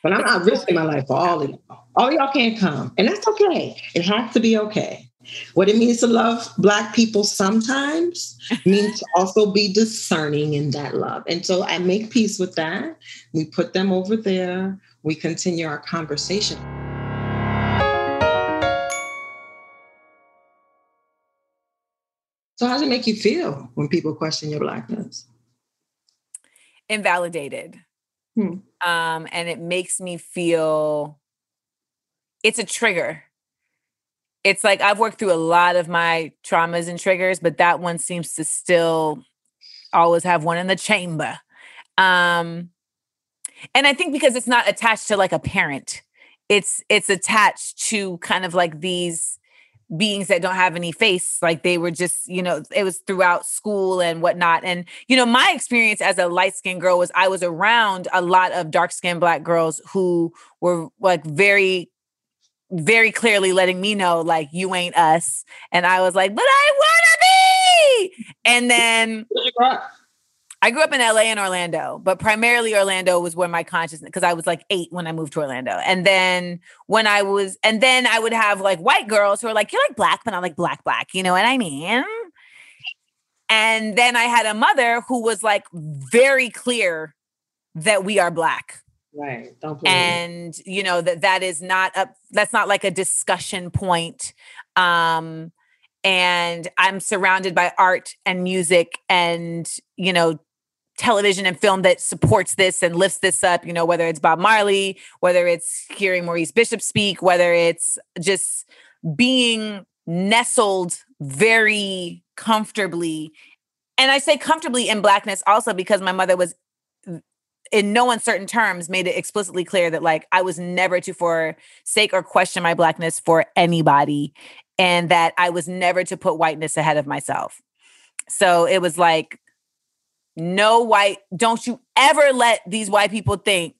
[SPEAKER 4] but I'm not risking my life for all of y'all. All of y'all can't come, and that's okay. It has to be okay. What it means to love Black people sometimes [laughs] means to also be discerning in that love. And so I make peace with that. We put them over there. We continue our conversation. So, how does it make you feel when people question your Blackness?
[SPEAKER 3] invalidated.
[SPEAKER 4] Hmm.
[SPEAKER 3] Um, and it makes me feel it's a trigger. It's like I've worked through a lot of my traumas and triggers, but that one seems to still always have one in the chamber. Um, and I think because it's not attached to like a parent, it's it's attached to kind of like these beings that don't have any face like they were just you know it was throughout school and whatnot and you know my experience as a light-skinned girl was i was around a lot of dark-skinned black girls who were like very very clearly letting me know like you ain't us and i was like but i want to be and then I grew up in LA and Orlando, but primarily Orlando was where my consciousness because I was like eight when I moved to Orlando. And then when I was, and then I would have like white girls who are like, You're like black, but I'm like black, black, you know what I mean? And then I had a mother who was like very clear that we are black
[SPEAKER 4] Right. Don't
[SPEAKER 3] and you know that that is not a that's not like a discussion point um and i'm surrounded by art and music and you know television and film that supports this and lifts this up you know whether it's bob marley whether it's hearing maurice bishop speak whether it's just being nestled very comfortably and i say comfortably in blackness also because my mother was in no uncertain terms made it explicitly clear that like I was never to forsake or question my blackness for anybody and that I was never to put whiteness ahead of myself. So it was like no white don't you ever let these white people think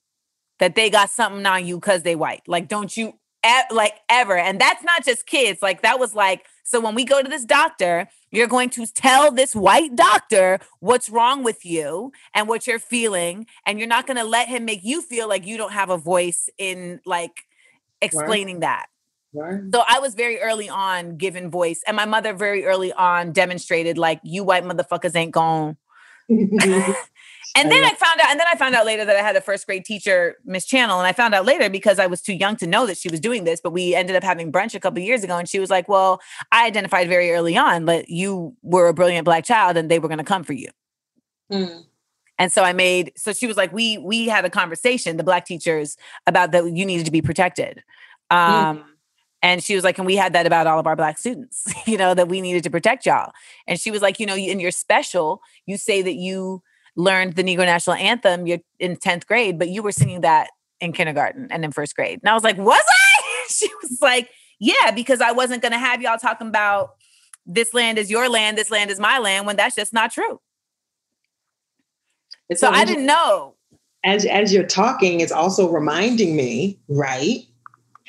[SPEAKER 3] that they got something on you cuz they white. Like don't you e- like ever and that's not just kids like that was like so when we go to this doctor you're going to tell this white doctor what's wrong with you and what you're feeling and you're not going to let him make you feel like you don't have a voice in like explaining that
[SPEAKER 4] Right.
[SPEAKER 3] so I was very early on given voice, and my mother very early on demonstrated like you white motherfuckers ain't gone. [laughs] [laughs] And then I found out, and then I found out later that I had a first grade teacher, Miss Channel, and I found out later because I was too young to know that she was doing this. But we ended up having brunch a couple years ago, and she was like, "Well, I identified very early on that you were a brilliant black child, and they were going to come for you."
[SPEAKER 4] Mm.
[SPEAKER 3] And so I made so she was like, we we had a conversation, the black teachers, about that you needed to be protected. Um and she was like, and we had that about all of our black students, [laughs] you know, that we needed to protect y'all. And she was like, you know, in your special, you say that you learned the Negro National Anthem you're in 10th grade, but you were singing that in kindergarten and in first grade. And I was like, was I? [laughs] She was like, yeah, because I wasn't going to have y'all talking about this land is your land, this land is my land, when that's just not true.
[SPEAKER 4] It's
[SPEAKER 3] So I didn't know.
[SPEAKER 4] as as you're talking, it's also reminding me, right,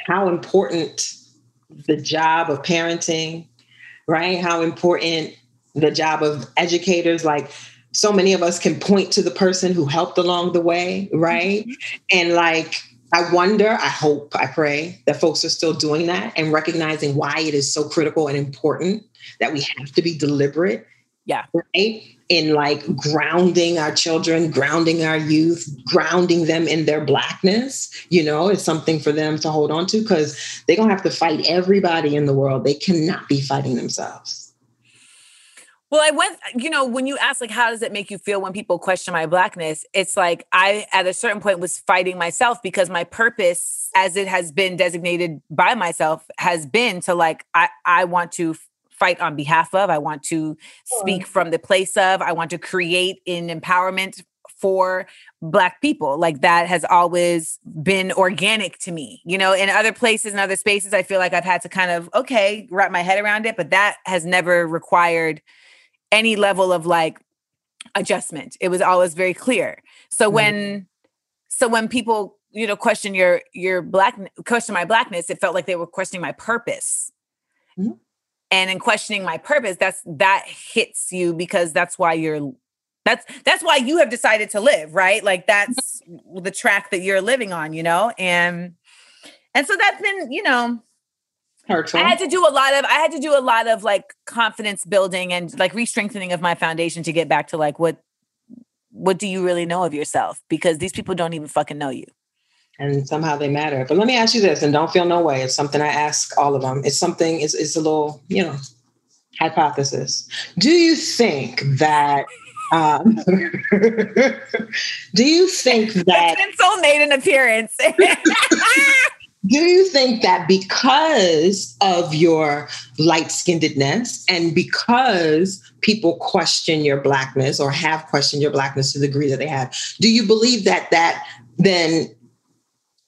[SPEAKER 4] how important the job of parenting, right? How important the job of educators, like so many of us can point to the person who helped along the way, right? Mm-hmm. And like I wonder, I hope, I pray that folks are still doing that and recognizing why it is so critical and important that we have to be deliberate
[SPEAKER 3] Yeah.
[SPEAKER 4] right? In like grounding our children, grounding our youth, grounding them in their blackness, you know, is something for them to hold on to because they're gonna have to fight everybody in the world. They cannot be fighting themselves.
[SPEAKER 3] Well, I went, you know, when you ask, like, how does it make you feel when people question my blackness? It's like I, at a certain point, was fighting myself because my purpose, as it has been designated by myself, has been to like, I, I want to fight on behalf of, I want to speak from the place of, I want to create an empowerment for black people like that has always been organic to me you know in other places and other spaces i feel like i've had to kind of okay wrap my head around it but that has never required any level of like adjustment. It was always very clear. So
[SPEAKER 4] Mhm.
[SPEAKER 3] when so when people you know question your your black question my blackness it felt like they were questioning my purpose.
[SPEAKER 4] Mhm.
[SPEAKER 3] and in questioning my purpose that's that hits you because that's why you're that's that's why you have decided to live right? Like that's [laughs] the track that you're living on you know? And and so that's been you know
[SPEAKER 4] Hurtful.
[SPEAKER 3] I had to do a lot of I had to do a lot of like confidence building and like re-strengthening of my foundation to get back to like what what do you really know of yourself? Because these people don't even fucking know you.
[SPEAKER 4] and somehow they matter. But let me ask you this, and don't feel no way. It's something I ask all of them. It's something, it's, it's a little, you know, hypothesis. Do you think that, um, [laughs] do you think [laughs] that
[SPEAKER 3] Pencil made an appearance. [laughs]
[SPEAKER 4] do you think that because of your light skinnedness and because people question your blackness or have questioned your blackness to the degree that they have, do you believe that that then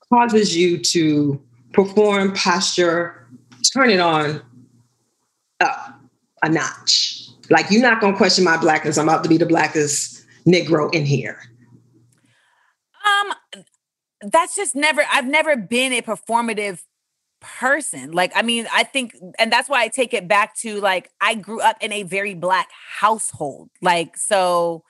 [SPEAKER 4] causes you to perform posture, turn it on up a notch? Like, you're not going to question my blackness. I'm about to be the blackest Negro in here.
[SPEAKER 3] That's just never I've never been a performative person. Like I mean, I think and that's why I take it back to like I grew up in a very black household. Like so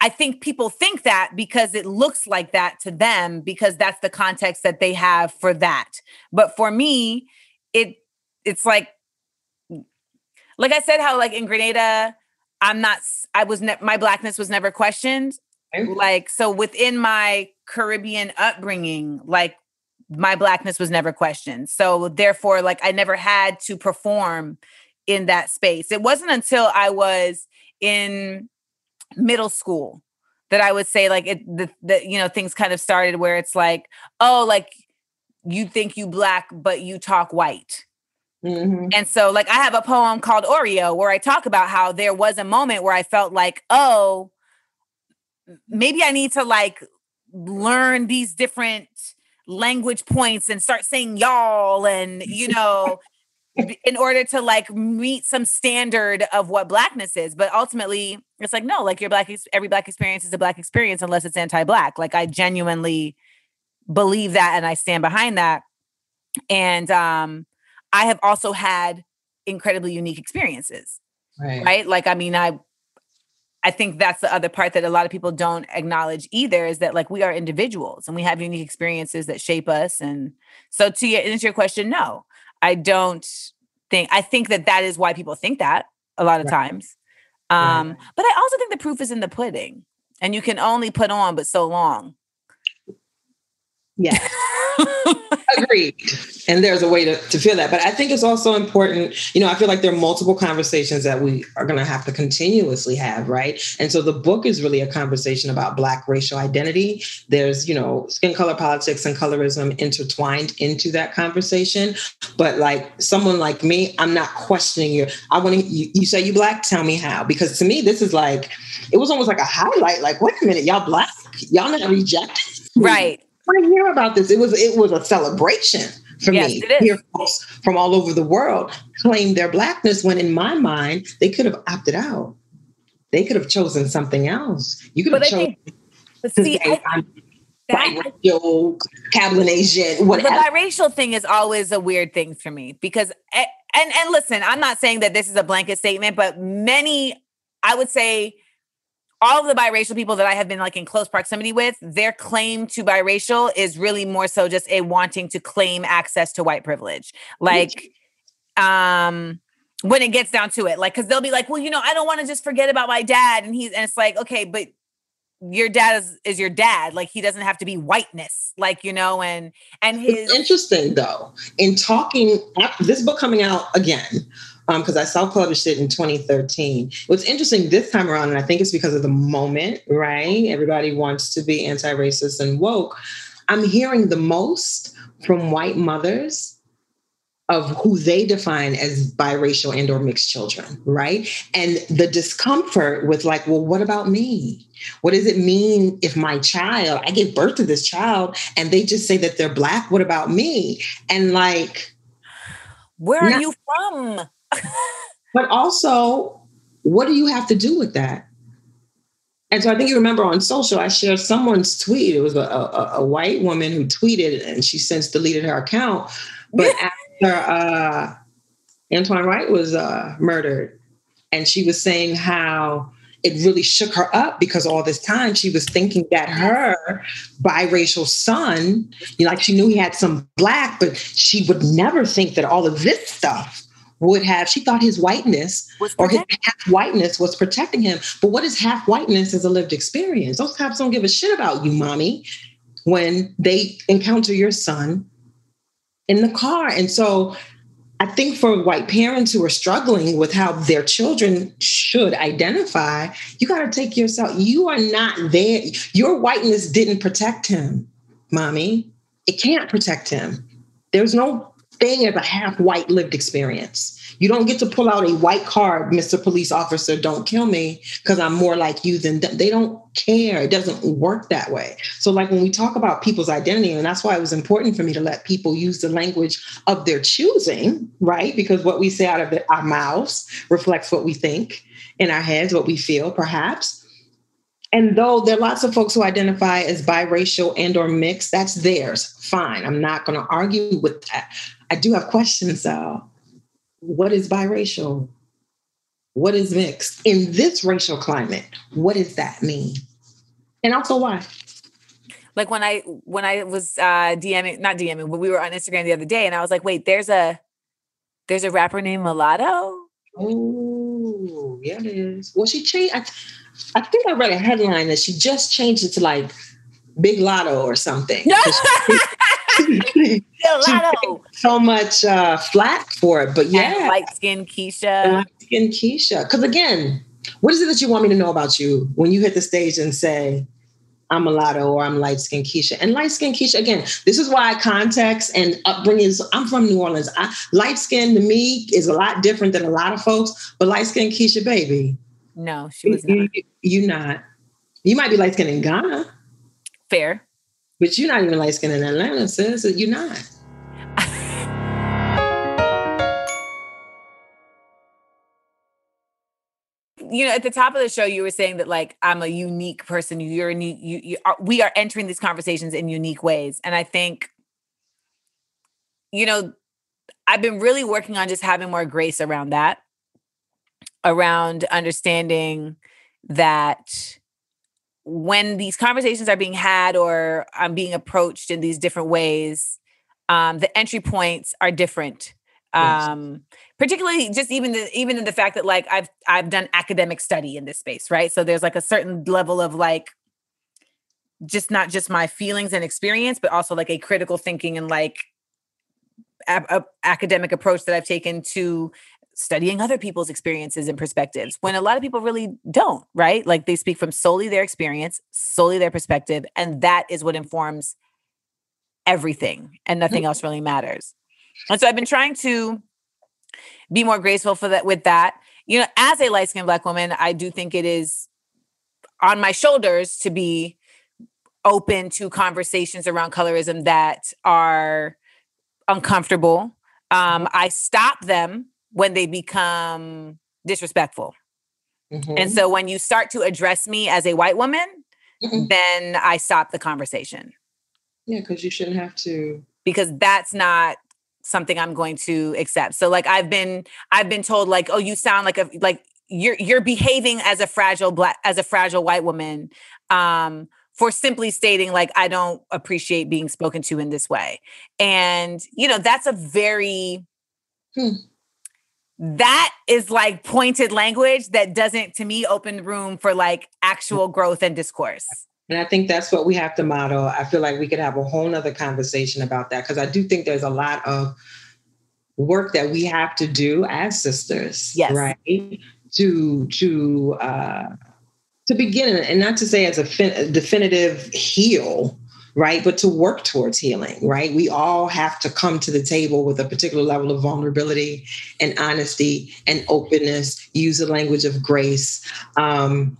[SPEAKER 3] I think people think that because it looks like that to them because that's the context that they have for that. But for me, it it's like like I said how like in Grenada I'm not I was ne- my blackness was never questioned like so within my caribbean upbringing like my blackness was never questioned. So therefore like i never had to perform in that space. It wasn't until i was in middle school that i would say like it the, the you know things kind of started where it's like oh like you think you black but you talk white.
[SPEAKER 4] Mhm.
[SPEAKER 3] and so, like, I have a poem called Oreo where I talk about how there was a moment where I felt like, oh, maybe I need to like learn these different language points and start saying y'all and, you know, in order to like meet some standard of what blackness is. But ultimately, it's like, no, like your black, ex- every black experience is a black experience unless it's anti black. Like, I genuinely believe that and I stand behind that. And, um, I have also had incredibly unique experiences,
[SPEAKER 4] Right.
[SPEAKER 3] right? Like, I mean, I I think that's the other part that a lot of people don't acknowledge either is that like we are individuals and we have unique experiences that shape us. And so to your answer your question, no, I don't think I think that that is why people think that a lot of
[SPEAKER 4] Right.
[SPEAKER 3] times. Um, but I also think the proof is in the pudding, and you can only put on but so long.
[SPEAKER 4] Yeah. [laughs] Agreed. And there's a way to, to feel that. But I think it's also important, you know, I feel like there are multiple conversations that we are going to have to continuously have, right? And so the book is really a conversation about Black racial identity. There's, you know, skin color politics and colorism intertwined into that conversation. But like someone like me, I'm not questioning you. I want to, you, you say you Black, tell me how. Because to me, this is like, it was almost like a highlight. Like, wait a minute, y'all Black? Y'all not rejected?
[SPEAKER 3] right.
[SPEAKER 4] I hear about this. It was it was a celebration for
[SPEAKER 3] Yes,
[SPEAKER 4] me. Hear folks from all over the world claim their blackness when in my mind they could have opted out. They could have chosen something else. You could have
[SPEAKER 3] But I
[SPEAKER 4] chosen
[SPEAKER 3] think, but see,
[SPEAKER 4] say,
[SPEAKER 3] I,
[SPEAKER 4] I'm
[SPEAKER 3] that,
[SPEAKER 4] biracial, Cablinasian,
[SPEAKER 3] the
[SPEAKER 4] whatever.
[SPEAKER 3] biracial thing is always a weird thing for me because eh, and and listen, I'm not saying that this is a blanket statement, but many, I would say, all of the biracial people that I have been like in close proximity with, their claim to biracial is really more so just a wanting to claim access to white privilege, like, um. When it gets down to it, like, because they'll be like, "Well, you know, I don't want to just forget about my dad," and he's, and it's like, okay, but your dad is is your dad like he doesn't have to be whiteness like you know and and his
[SPEAKER 4] It's interesting though, in talking this book coming out again, Um, because I self-published it in 2013. What's interesting this time around, and I think it's because of the moment, right? Everybody wants to be anti-racist and woke. I'm hearing the most from white mothers of who they define as biracial and or mixed children right and the discomfort with like well what about me what does it mean if my child i gave birth to this child and they just say that they're black what about me and like
[SPEAKER 3] where are
[SPEAKER 4] Not-
[SPEAKER 3] you from
[SPEAKER 4] but also what do you have to do with that and so I think you remember on social, I shared someone's tweet. It was a, a, a white woman who tweeted, and she since deleted her account. But after uh, Daunte Wright was uh, murdered, and she was saying how it really shook her up because all this time she was thinking that her biracial son, you know, like she knew he had some black, but she would never think that all of this stuff would have. She thought his whiteness
[SPEAKER 3] was
[SPEAKER 4] or his half whiteness was protecting him. But what is half whiteness as a lived experience? Those cops don't give a shit about you, mommy, when they encounter your son in the car. And so I think for white parents who are struggling with how their children should identify, you got to take yourself, you are not there. Your whiteness didn't protect him, mommy. It can't protect him. There's no as a half white lived experience. You don't get to pull out a white card, Mr. Police Officer, don't kill me because I'm more like you than them. They don't care. It doesn't work that way. So, like when we talk about people's identity, and that's why it was important for me to let people use the language of their choosing, right? Because what we say out of our mouths reflects what we think in our heads, what we feel, perhaps. And though there are lots of folks who identify as biracial and or mixed, that's theirs. Fine. I'm not going to argue with that. I do have questions though. What is biracial? What is mixed? In this racial climate, what does that mean? And also why?
[SPEAKER 3] like when I when I was uh DMing, not DMing, but we were on Instagram the other day, and I was like, wait, there's a there's a rapper named Mulatto.
[SPEAKER 4] Oh, yeah, it is. Well, she changed. I, I think I read a headline that she just changed it to like Big Lotto or something. [laughs] 'Cause she- she
[SPEAKER 3] Mulatto.
[SPEAKER 4] so much uh, flack for it, but yeah,
[SPEAKER 3] light skin Keisha.
[SPEAKER 4] light skin Keisha. Because again, what is it that you want me to know about you when you hit the stage and say, I'm mulatto or I'm light skinned Keisha? And light skinned Keisha, again, this is why context and upbringing is, I'm from New Orleans. I, light skin to me is a lot different than a lot of folks, but light skinned Keisha, baby,
[SPEAKER 3] No, she was
[SPEAKER 4] you,
[SPEAKER 3] not
[SPEAKER 4] you, you not. You might be light skinned in Ghana,
[SPEAKER 3] fair.
[SPEAKER 4] But you're not even light skinned in Atlanta, sis. You're not.
[SPEAKER 3] you know, at the top of the show, you were saying that like I'm a unique person. You're a new, you, you are, we are entering these conversations in unique ways, and I think, you know, I've been really working on just having more grace around that, around understanding that when these conversations are being had or I'm being approached in these different ways, um, the entry points are different.
[SPEAKER 4] Yes.
[SPEAKER 3] Um, particularly just even the even in the fact that like I've I've done academic study in this space, right? So there's like a certain level of like just not just my feelings and experience, but also like a critical thinking and like a- a- academic approach that I've taken to studying other people's experiences and perspectives when a lot of people really don't, right? Like they speak from solely their experience, solely their perspective, and that is what informs everything and nothing else really matters. And so I've been trying to be more graceful for that with that. You know, as a light-skinned black woman, I do think it is on my shoulders to be open to conversations around colorism that are uncomfortable. Um, I stop them when they become disrespectful.
[SPEAKER 4] Mhm.
[SPEAKER 3] And so when you start to address me as a white woman,
[SPEAKER 4] Mhm.
[SPEAKER 3] then I stop the conversation
[SPEAKER 4] yeah, because you shouldn't have to.
[SPEAKER 3] because that's not something I'm going to accept. So like I've been I've been told like oh you sound like a like you're you're behaving as a fragile black as a fragile white woman um for simply stating like I don't appreciate being spoken to in this way. And you know that's a very
[SPEAKER 4] Hmm.
[SPEAKER 3] That is like pointed language that doesn't to me open room for like actual growth and discourse.
[SPEAKER 4] And I think that's what we have to model. I feel like we could have a whole nother conversation about that because I do think there's a lot of work that we have to do as sisters,
[SPEAKER 3] Yes.
[SPEAKER 4] right? To to uh, to begin, and not to say as a, fin- a definitive heal, right? But to work towards healing, right? We all have to come to the table with a particular level of vulnerability and honesty and openness. Use the language of grace. Um,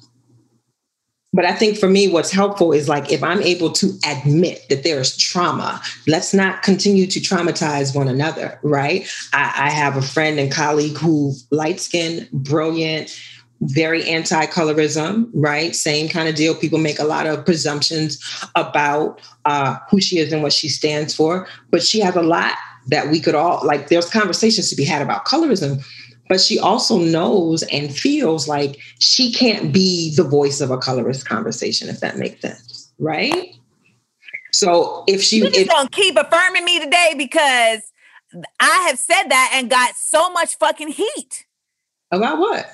[SPEAKER 4] but I think for me, what's helpful is like if I'm able to admit that there is trauma, let's not continue to traumatize one another, right? I, I have a friend and colleague who light skinned, brilliant, very anti-colorism, right? Same kind of deal. People make a lot of presumptions about uh, who she is and what she stands for, but she has a lot that we could all like. There's conversations to be had about colorism, but she also knows and feels like she can't be the voice of a colorist conversation, if that makes sense, right? So if she,
[SPEAKER 3] You just
[SPEAKER 4] if,
[SPEAKER 3] gonna keep affirming me today because I have said that and got so much fucking heat.
[SPEAKER 4] about what?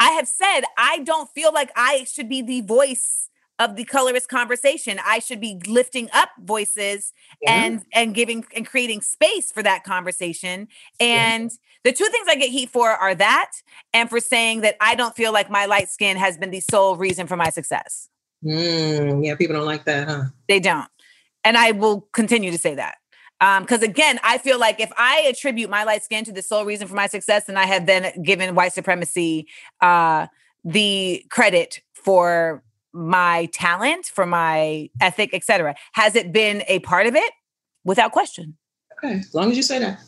[SPEAKER 3] I have said I don't feel like I should be the voice of the colorist conversation. I should be lifting up voices
[SPEAKER 4] Yeah.
[SPEAKER 3] and and giving and creating space for that conversation.
[SPEAKER 4] Yeah.
[SPEAKER 3] And the two things I get heat for are that and for saying that I don't feel like my light skin has been the sole reason for my success.
[SPEAKER 4] Mm, yeah, people don't like that, huh?
[SPEAKER 3] They don't. And I will continue to say that. Because again, I feel like if I attribute my light skin to the sole reason for my success, then I have then given white supremacy uh, the credit for my talent, for my ethic, etc. Has it been a part of it? Without question.
[SPEAKER 4] Okay, as long as you say that.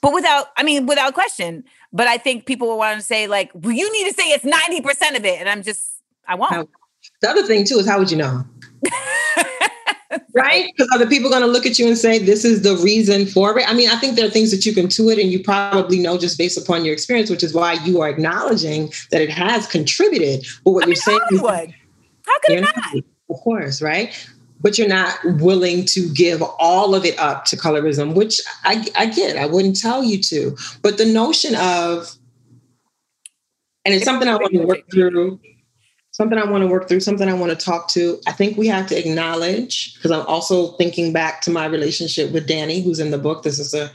[SPEAKER 3] But without, I mean, without question. But I think people will want to say, like, well, you need to say it's 90% of it. And I'm just, I won't.
[SPEAKER 4] How- The other thing too is how would you know? [laughs] [laughs] right? Because other people going to look at you and say, this is the reason for it. I mean, I think there are things that you can to it and you probably know just based upon your experience, which is why you are acknowledging that it has contributed. But what
[SPEAKER 3] I
[SPEAKER 4] you're
[SPEAKER 3] mean,
[SPEAKER 4] saying is
[SPEAKER 3] Hollywood. How could it not?
[SPEAKER 4] not, of course, right? But you're not willing to give all of it up to colorism, which I, I get. I wouldn't tell you to. But the notion of, and it's something I want to work through, something I want to work through, something I want to talk to. I think we have to acknowledge, because I'm also thinking back to my relationship with Danny, who's in the book. This is a,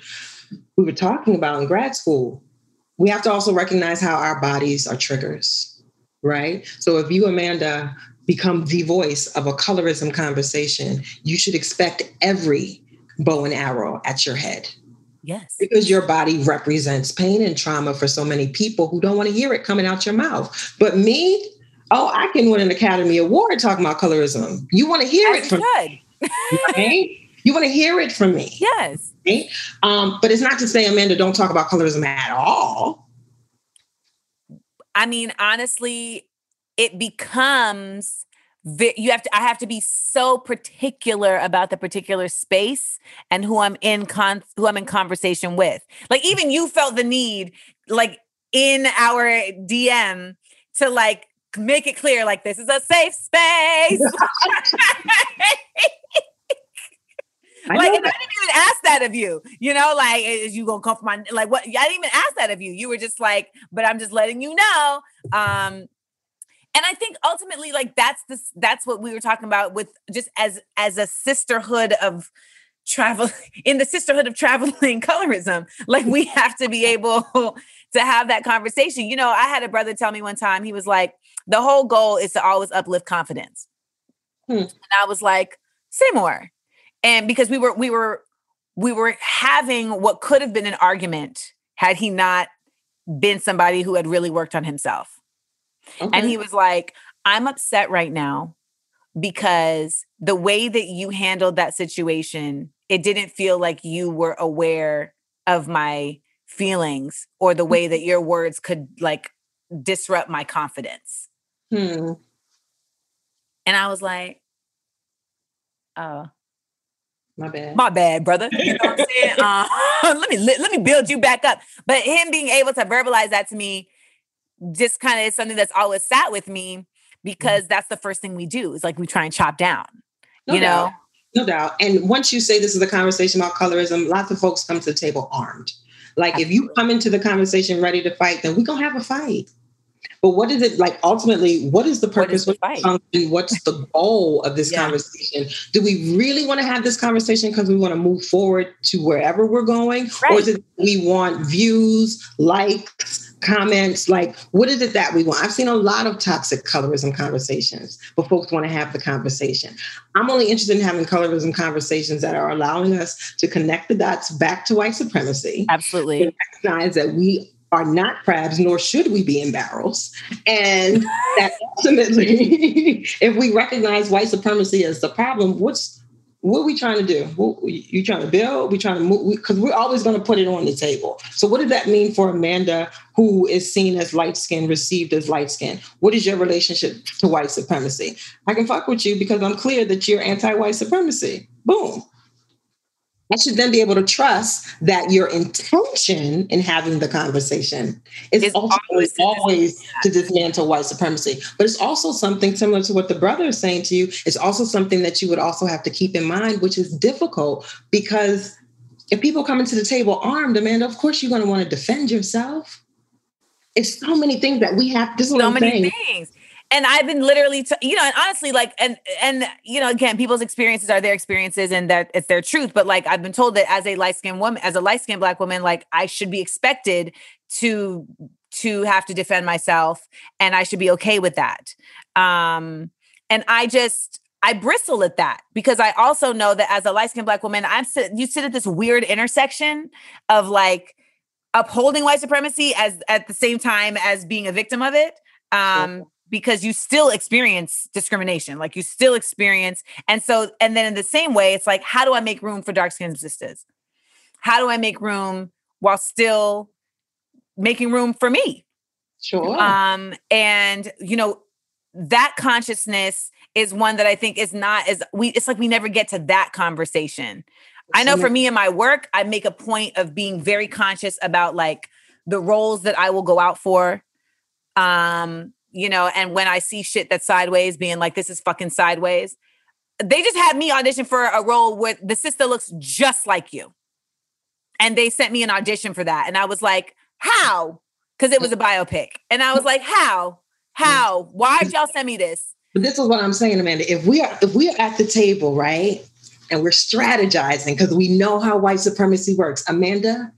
[SPEAKER 4] we were talking about in grad school. We have to also recognize how our bodies are triggers, right? So if you, Amanda, become the voice of a colorism conversation, you should expect every bow and arrow at your head
[SPEAKER 3] Yes.
[SPEAKER 4] because your body represents pain and trauma for so many people who don't want to hear it coming out your mouth. But me, oh, I can win an Academy Award talking about colorism. You want to hear it from
[SPEAKER 3] should.
[SPEAKER 4] me, [laughs] right? You want to hear it from me.
[SPEAKER 3] Yes.
[SPEAKER 4] right? Um, but it's not to say, Amanda, don't talk about colorism at all.
[SPEAKER 3] I mean, honestly, it becomes you have to I have to be so particular about the particular space and who I'm in con who I'm in conversation with. Like even you felt the need like in our DM to like make it clear like this is a safe space. [laughs] [laughs] Like, I didn't even ask that of you. You know, like, is you gonna come from my like what? I didn't even ask that of you. You were just like, but I'm just letting you know. Um, and I think ultimately, like that's this that's what we were talking about with just as as a sisterhood of travel [laughs] in the sisterhood of traveling colorism. Like we have to be able to have that conversation. You know, I had a brother tell me one time, he was like, the whole goal is to always uplift confidence.
[SPEAKER 4] Hmm.
[SPEAKER 3] And I was like, say more. And because we were we were we were having what could have been an argument had he not been somebody who had really worked on himself.
[SPEAKER 4] Okay.
[SPEAKER 3] And he was like, I'm upset right now because the way that you handled that situation, it didn't feel like you were aware of my feelings or the way that your words could like disrupt my confidence.
[SPEAKER 4] Hmm.
[SPEAKER 3] And I was like, oh,
[SPEAKER 4] My bad.
[SPEAKER 3] my bad, brother. You know what I'm saying? [laughs] Uh, [laughs] let me let, let me build you back up. But him being able to verbalize that to me just kind of is something that's always sat with me because that's the first thing we do is like we try and chop down.
[SPEAKER 4] No
[SPEAKER 3] you know?
[SPEAKER 4] No doubt. And once you say this is a conversation about colorism, lots of folks come to the table armed. Like if you come into the conversation ready to fight, then we're gonna have a fight. But what is it like ultimately? What is the purpose?
[SPEAKER 3] the
[SPEAKER 4] What's the? What's the goal of this
[SPEAKER 3] Yeah.
[SPEAKER 4] conversation? Do we really want to have this conversation because we want to move forward to wherever we're going? Or
[SPEAKER 3] Right.
[SPEAKER 4] is it we want views, likes, comments? Like, what is it that we want? I've seen a lot of toxic colorism conversations, but folks want to have the conversation. I'm only interested in having colorism conversations that are allowing us to connect the dots back to white supremacy
[SPEAKER 3] Absolutely.
[SPEAKER 4] recognize that we are not crabs, nor should we be in barrels. And that [laughs] ultimately, [laughs] if we recognize white supremacy as the problem, what's what are we trying to do? What, you trying to build? We trying to move? Because we, are always going to put it on the table. So, what does that mean for Amanda, who is seen as light skinned, received as light skinned? What is your relationship to white supremacy? I can fuck with you because I'm clear that you're anti white supremacy. Boom. I should then be able to trust that your intention in having the conversation is
[SPEAKER 3] It's always to
[SPEAKER 4] always to dismantle white supremacy. But it's also something similar to what the brother is saying to you. It's also something that you would also have to keep in mind, which is difficult because if people come into the table armed, Amanda, of course you're going to want to defend yourself. It's so many things that we have. This is
[SPEAKER 3] so many things. And I've been literally, t- you know, and honestly, like, and and you know, again, people's experiences are their experiences, and that it's their truth. But like, I've been told that as a light skinned woman, as a light skinned black woman, like, I should be expected to to have to defend myself, and I should be okay with that. Um, and I just I bristle at that because I also know that as a light skinned black woman, I'm sit, you sit at this weird intersection of like upholding white supremacy as at the same time as being a victim of it. Um, because you still experience discrimination, like you still experience, and so, and then in the same way, it's like, how do I make room for dark skinned sisters? How do I make room while still making room for me?
[SPEAKER 4] Sure.
[SPEAKER 3] Um, and you know, that consciousness is one that I think is not as we it's like we never get to that conversation. I know for me in my work, I make a point of being very conscious about like the roles that I will go out for. Um, you know, and when I see shit that's sideways, being like, this is fucking sideways. They just had me audition for a role where the sister looks just like you. And they sent me an audition for that. And I was like, how? Because it was a biopic. And I was like, how? How? Why'd y'all send me this?
[SPEAKER 4] But this is what I'm saying, Amanda. If we are if we are at the table, right, and we're strategizing because we know how white supremacy works, Amanda,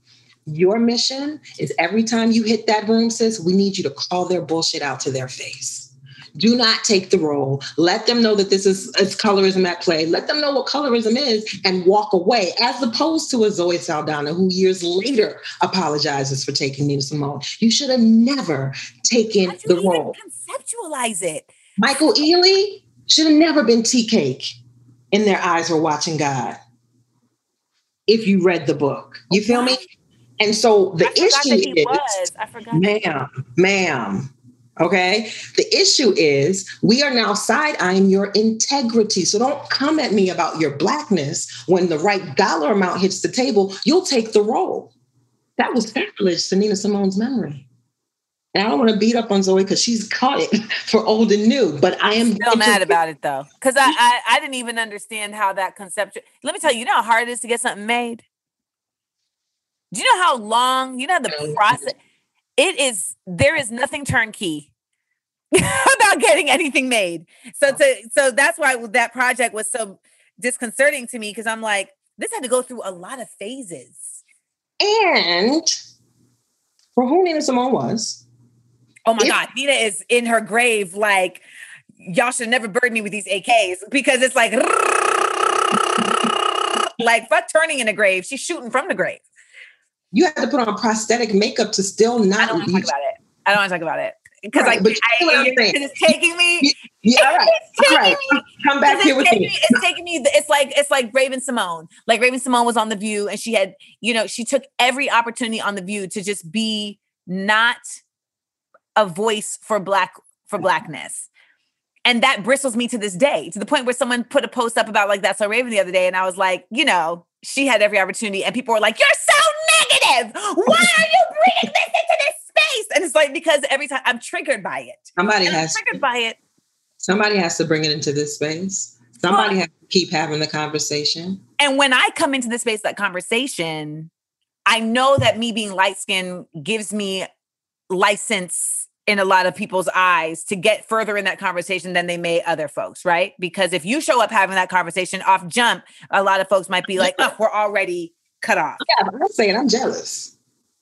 [SPEAKER 4] your mission is every time you hit that room, sis, we need you to call their bullshit out to their face. Do not take the role. Let them know that this is it's colorism at play. Let them know what colorism is and walk away, as opposed to a Zoe Saldana who years later apologizes for taking Nina Simone. You should have never taken the role.
[SPEAKER 3] conceptualize it?
[SPEAKER 4] Michael Ealy should have never been tea cake in their eyes were watching God. If you read the book, you feel me? And so the issue is,
[SPEAKER 3] was. I forgot.
[SPEAKER 4] ma'am, ma'am. Okay. The issue is we are now side eyeing your integrity. So don't come at me about your blackness when the right dollar amount hits the table. You'll take the role. That was sacrilege to Nina Simone's memory. And I don't want to beat up on Zoe because she's caught it [laughs] for old and new. But I am
[SPEAKER 3] Still mad about it though, because I, I I didn't even understand how that conceptual. Let me tell you, you know how hard it is to get something made. Do you know how long? You know the process. It is. There is nothing turnkey [laughs] about getting anything made. So to so that's why that project was so disconcerting to me because I'm like, this had to go through a lot of phases.
[SPEAKER 4] And for who Nina Simone was,
[SPEAKER 3] Oh my
[SPEAKER 4] If-
[SPEAKER 3] God, Nina is in her grave, like, y'all should never burden me with these AKs because it's like, [laughs] like, fuck turning in a grave. She's shooting from the grave.
[SPEAKER 4] You had to put on prosthetic makeup to still not.
[SPEAKER 3] I don't want to talk about it. I don't want to talk about it because
[SPEAKER 4] Right,
[SPEAKER 3] I,
[SPEAKER 4] you
[SPEAKER 3] I,
[SPEAKER 4] know what I'm
[SPEAKER 3] you're-
[SPEAKER 4] saying.
[SPEAKER 3] 'cause it's taking me.
[SPEAKER 4] Yeah, all right,
[SPEAKER 3] It's taking
[SPEAKER 4] right.
[SPEAKER 3] me
[SPEAKER 4] Come back here with me.
[SPEAKER 3] me. It's taking me. It's like it's like Raven-Symoné. Like Raven-Symoné was on the View, and she had, you know, she took every opportunity on the View to just be not a voice for black for blackness. And that bristles me to this day, to the point where someone put a post up about like that's so Raven the other day, and I was like, you know, she had every opportunity, and people were like, "You're so negative. Why are you bringing this into this space?" And it's like because every time I'm triggered by it.
[SPEAKER 4] Somebody
[SPEAKER 3] And I'm
[SPEAKER 4] has
[SPEAKER 3] triggered by it.
[SPEAKER 4] somebody has to bring it into this space. Somebody has to keep having the conversation.
[SPEAKER 3] And when I come into the space, that conversation, I know that me being light skinned gives me license in a lot of people's eyes to get further in that conversation than they may other folks, right? Because if you show up having that conversation off jump, a lot of folks might be like, [laughs] oh, we're already cut off.
[SPEAKER 4] Yeah, but I'm saying I'm jealous.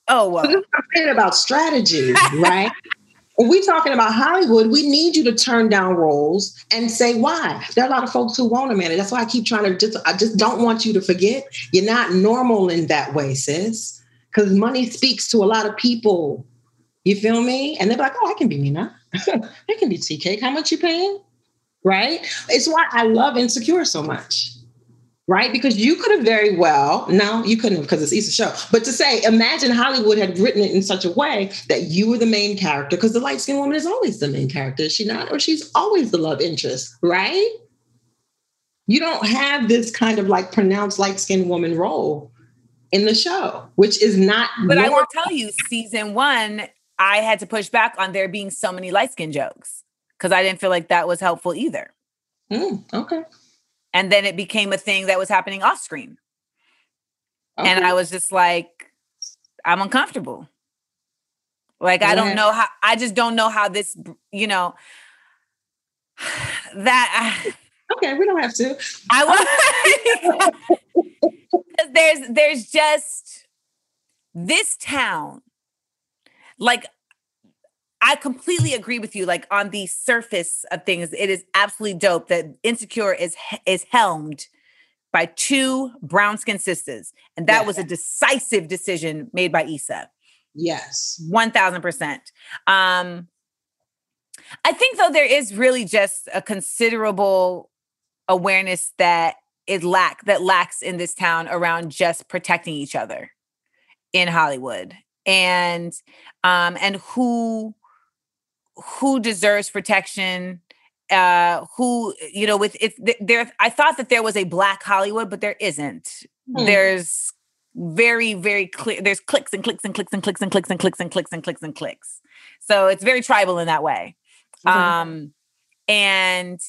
[SPEAKER 3] Oh, well.
[SPEAKER 4] This is I'm saying about strategy, right? If we talking about Hollywood, we need you to turn down roles and say why. There are a lot of folks who want a man. And that's why I keep trying to just I just don't want you to forget you're not normal in that way, sis. Because money speaks to a lot of people. You feel me? And they're like, oh, I can be Nina. [laughs] I can be tea cake. How much you paying? Right? It's why I love insecure so much right? Because you could have very well, no, you couldn't have because it's Issa's show. But to say, imagine Hollywood had written it in such a way that you were the main character, because the light skinned woman is always the main character, is she not? Or she's always the love interest, right? You don't have this kind of like pronounced light skinned woman role in the show, which is not.
[SPEAKER 3] But I will tell you, season one, I had to push back on there being so many light skinned jokes because I didn't feel like that was helpful either.
[SPEAKER 4] Mm, okay.
[SPEAKER 3] And then it became a thing that was happening off screen. And I was just like, I'm uncomfortable. Like, I don't know how, I just don't know how this, you know, [sighs] that [sighs]
[SPEAKER 4] okay, we don't have to.
[SPEAKER 3] I was, [laughs] [laughs] there's, there's just this town, like, I completely agree with you. Like on the surface of things, it is absolutely dope that Insecure is is helmed by two brown skinned sisters, and that
[SPEAKER 4] Yeah.
[SPEAKER 3] was a decisive decision made by Issa.
[SPEAKER 4] Yes.
[SPEAKER 3] One thousand percent. Um, I think though there is really just a considerable awareness that it lack that lacks in this town around just protecting each other in Hollywood and um and who who deserves protection uh who you know with it there i thought that there was a black hollywood but there isn't.
[SPEAKER 4] Hmm.
[SPEAKER 3] there's very very clear there's cliques and cliques and cliques and cliques and cliques and cliques and cliques and cliques and cliques. So it's very tribal in that way.
[SPEAKER 4] Okay.
[SPEAKER 3] um and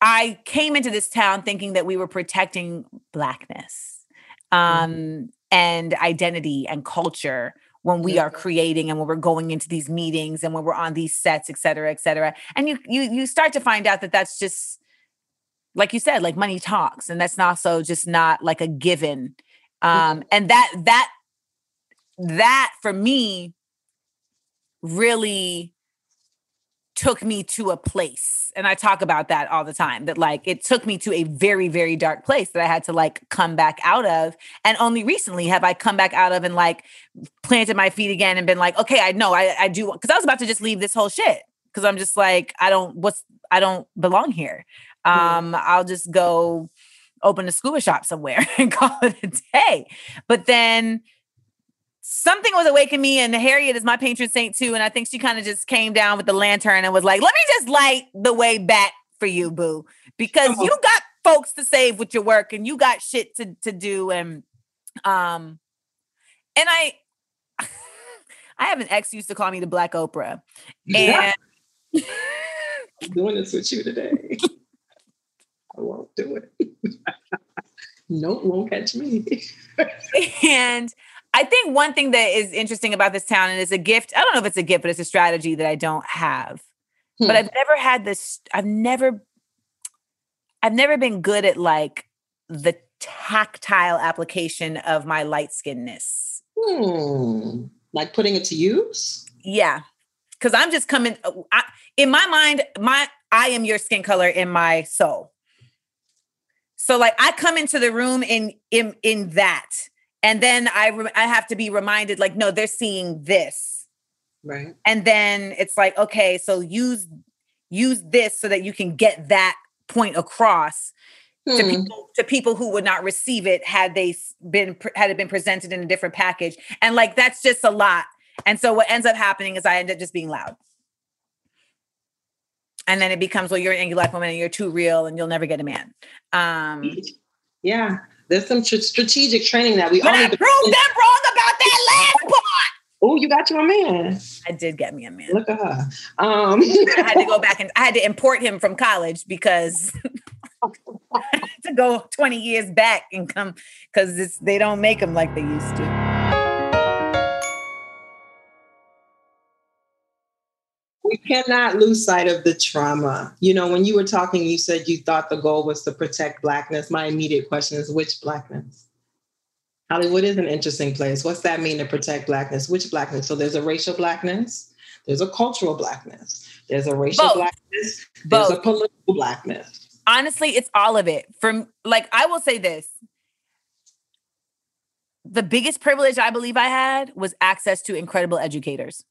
[SPEAKER 3] i came into this town thinking that we were protecting blackness um and identity and culture when we are creating and when we're going into these meetings and when we're on these sets et cetera et cetera. And you you you start to find out that that's just like you said like money talks and that's not so just not like a given. Um and that that that for me really took me to a place and i talk about that all the time that like it took me to a very very dark place that i had to like come back out of and only recently have i come back out of and like planted my feet again and been like okay i know i, I do because i was about to just leave this whole shit because i'm just like i don't what's i don't belong here
[SPEAKER 4] Yeah.
[SPEAKER 3] um i'll just go open a scuba shop somewhere [laughs] and call it a day but then something was awakening me and harriet is my patron saint too and i think she kind of just came down with the lantern and was like let me just light the way back for you boo because you got folks to save with your work and you got shit to, to do and um and i [laughs] i have an ex used to call me the black oprah and [laughs]
[SPEAKER 4] I'm doing this with you today. [laughs] I won't do it. nope, won't catch me.
[SPEAKER 3] and I think one thing that is interesting about this town and it's a gift. I don't know if it's a gift, but it's a strategy that I don't have. but
[SPEAKER 4] Hmm.
[SPEAKER 3] I've never had this. I've never, I've never been good at like the tactile application of my light skinness.
[SPEAKER 4] Hmm. Like putting it to use?
[SPEAKER 3] Yeah, because I'm just coming. uh, I, in my mind, my I am your skin color in my soul. So like I come into the room in in in that, and then I re- I have to be reminded like no, they're seeing this.
[SPEAKER 4] Right.
[SPEAKER 3] and then it's like okay so use use this so that you can get that point across to
[SPEAKER 4] Hmm.
[SPEAKER 3] people to people who would not receive it had they been had it been presented in a different package and like that's just a lot and so what ends up happening is i end up just being loud and then it becomes well you're an angry black woman and you're too real and you'll never get a man um
[SPEAKER 4] Yeah. There's some tr- strategic training that we
[SPEAKER 3] but
[SPEAKER 4] all
[SPEAKER 3] i proved them wrong about that last part
[SPEAKER 4] Oh, you got your man.
[SPEAKER 3] i did get me a man
[SPEAKER 4] Look at her. Um,
[SPEAKER 3] I had to go [laughs] back and I had to import him from college because [laughs] to go 20 years back and come because they don't make them like they used to.
[SPEAKER 4] We cannot lose sight of the trauma. You know, when you were talking, you said you thought the goal was to protect blackness. My immediate question is which blackness? Hollywood is an interesting place. What's that mean to protect blackness? Which blackness? So there's a racial blackness, there's a cultural blackness, there's a racial
[SPEAKER 3] Both.
[SPEAKER 4] blackness, there's a political blackness.
[SPEAKER 3] Honestly, it's all of it. From like I will say this. The biggest privilege I believe I had was access to incredible educators.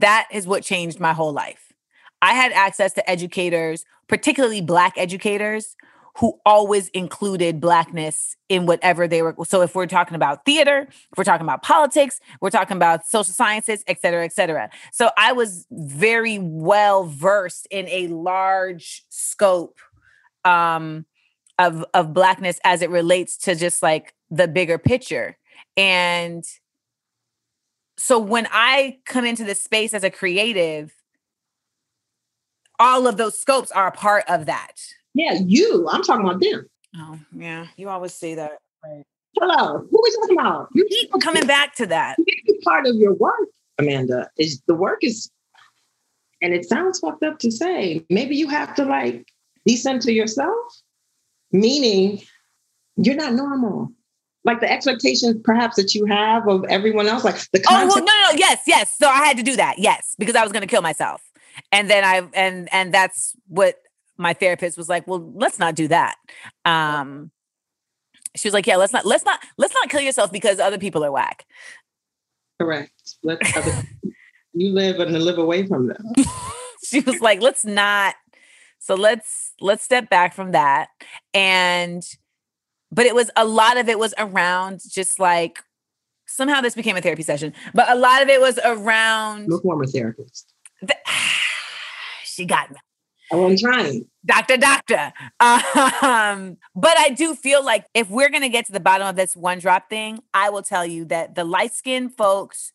[SPEAKER 3] That is what changed my whole life. I had access to educators, particularly black educators, who always included blackness in whatever they were. So if we're talking about theater, if we're talking about politics, we're talking about social sciences, et cetera, et cetera. So I was very well versed in a large scope um, of of blackness as it relates to just like the bigger picture. And so when I come into this space as a creative, all of those scopes are a part of that.
[SPEAKER 4] Yeah, you. I'm talking about them.
[SPEAKER 3] Oh, yeah. You always say that. Right.
[SPEAKER 4] Hello. Who are we talking about? You
[SPEAKER 3] Keep coming back to that.
[SPEAKER 4] part of your work, Amanda, is the work is, and it sounds fucked up to say, maybe you have to like decenter yourself, meaning you're not normal. Like the expectations perhaps that you have of everyone else, like the
[SPEAKER 3] Oh well, no, no, no, yes, yes. So I had to do that, yes, because I was going to kill myself, and then I and and that's what my therapist was like. Well, let's not do that. Um, she was like, yeah, let's not, let's not, let's not kill yourself because other people are whack.
[SPEAKER 4] Correct. Let other, you live and live away from them. [laughs]
[SPEAKER 3] she was like, let's not. So let's let's step back from that. And but it was a lot of it was around just like somehow this became a therapy session, but a lot of it was around
[SPEAKER 4] former therapist.
[SPEAKER 3] the, [sighs] she got me.
[SPEAKER 4] Oh, I wasn't trying.
[SPEAKER 3] Doctor, doctor. Um, but I do feel like if we're gonna get to the bottom of this one drop thing, I will tell you that the light skinned folks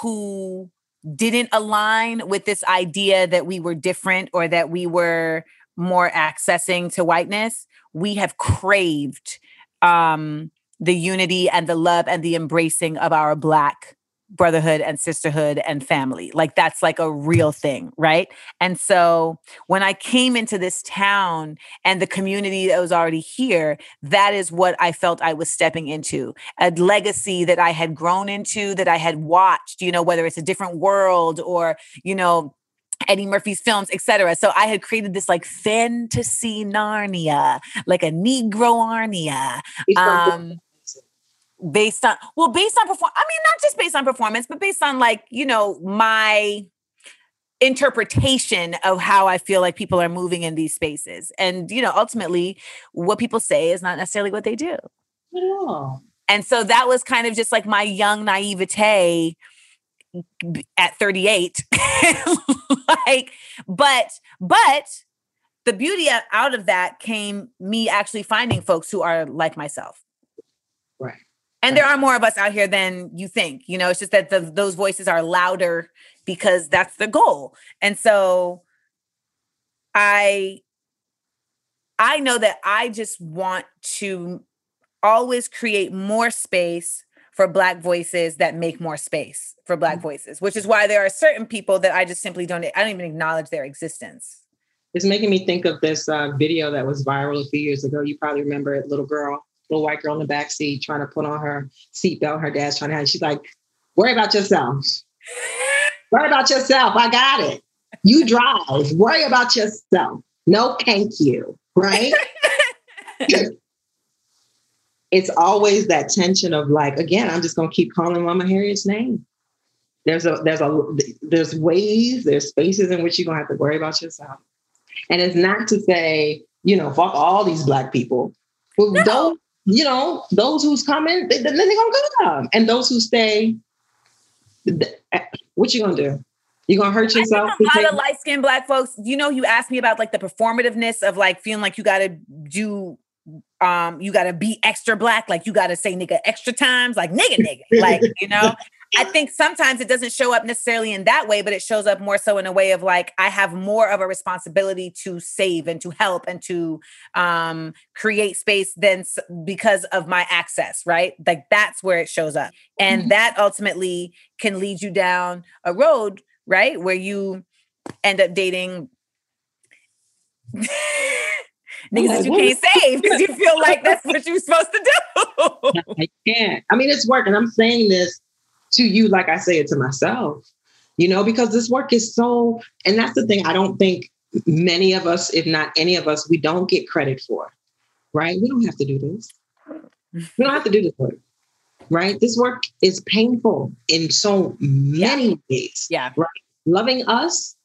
[SPEAKER 3] who didn't align with this idea that we were different or that we were more accessing to whiteness, we have craved um, the unity and the love and the embracing of our black brotherhood and sisterhood and family. Like that's like a real thing, right? And so when I came into this town and the community that was already here, that is what I felt I was stepping into a legacy that I had grown into, that I had watched, you know, whether it's a different world or, you know, Eddie Murphy's films, etc. So I had created this like fantasy Narnia, like a Negro Arnia, um, based on well, based on perform. I mean, not just based on performance, but based on like you know my interpretation of how I feel like people are moving in these spaces. And, you know, ultimately, what people say is not necessarily what they do.
[SPEAKER 4] At all.
[SPEAKER 3] And so that was kind of just like my young naivete at 38. [laughs] like, but, but the beauty out of that came me actually finding folks who are like myself.
[SPEAKER 4] Right.
[SPEAKER 3] And there are more of us out here than you think. You know, it's just that the, those voices are louder because that's the goal. And so I I know that I just want to always create more space for black voices that make more space for black voices, which is why there are certain people that I just simply don't I don't even acknowledge their existence.
[SPEAKER 4] It's making me think of this uh, video that was viral a few years ago. You probably remember it, little girl, little white girl in the back seat trying to put on her seatbelt. Her dad's trying to have. She's like, "Worry about yourself. Worry about yourself. I got it. You drive. Worry about yourself. No, thank you. Right." [laughs] it's always that tension of like, again, I'm just gonna keep calling Mama Harriet's name. There's a there's a there's ways, there's spaces in which you're gonna have to worry about yourself. And it's not to say, you know, fuck all these black people. But
[SPEAKER 3] No.
[SPEAKER 4] those, you know, those who's coming, they, then they're gonna come. And those who stay, eh, what you gonna do? You gonna hurt yourself?
[SPEAKER 3] a lot of light skinned black folks, you know, you asked me about like the performativeness of like feeling like you gotta do um you gotta be extra black, like you gotta say nigga extra times, like nigga [laughs] nigga. Like, you know. I [laughs] think sometimes it doesn't show up necessarily in that way, but it shows up more so in a way of like I have more of a responsibility to save and to help and to um, create space than s- because of my access, right? Like that's where it shows up, and
[SPEAKER 4] Mhm.
[SPEAKER 3] that ultimately can lead you down a road, right, where you end up dating [laughs] niggas that you can't save because you feel like that's what you're supposed to do.
[SPEAKER 4] I can't. I mean, it's work, and I'm saying this to you like I say it to myself, you know, because this work is so, and that's the thing I don't think many of us, if not any of us, we don't get credit for, right? We don't have to do this. We don't have to do this work, right? This work is painful in so many ways.
[SPEAKER 3] yeah, Right?
[SPEAKER 4] Loving us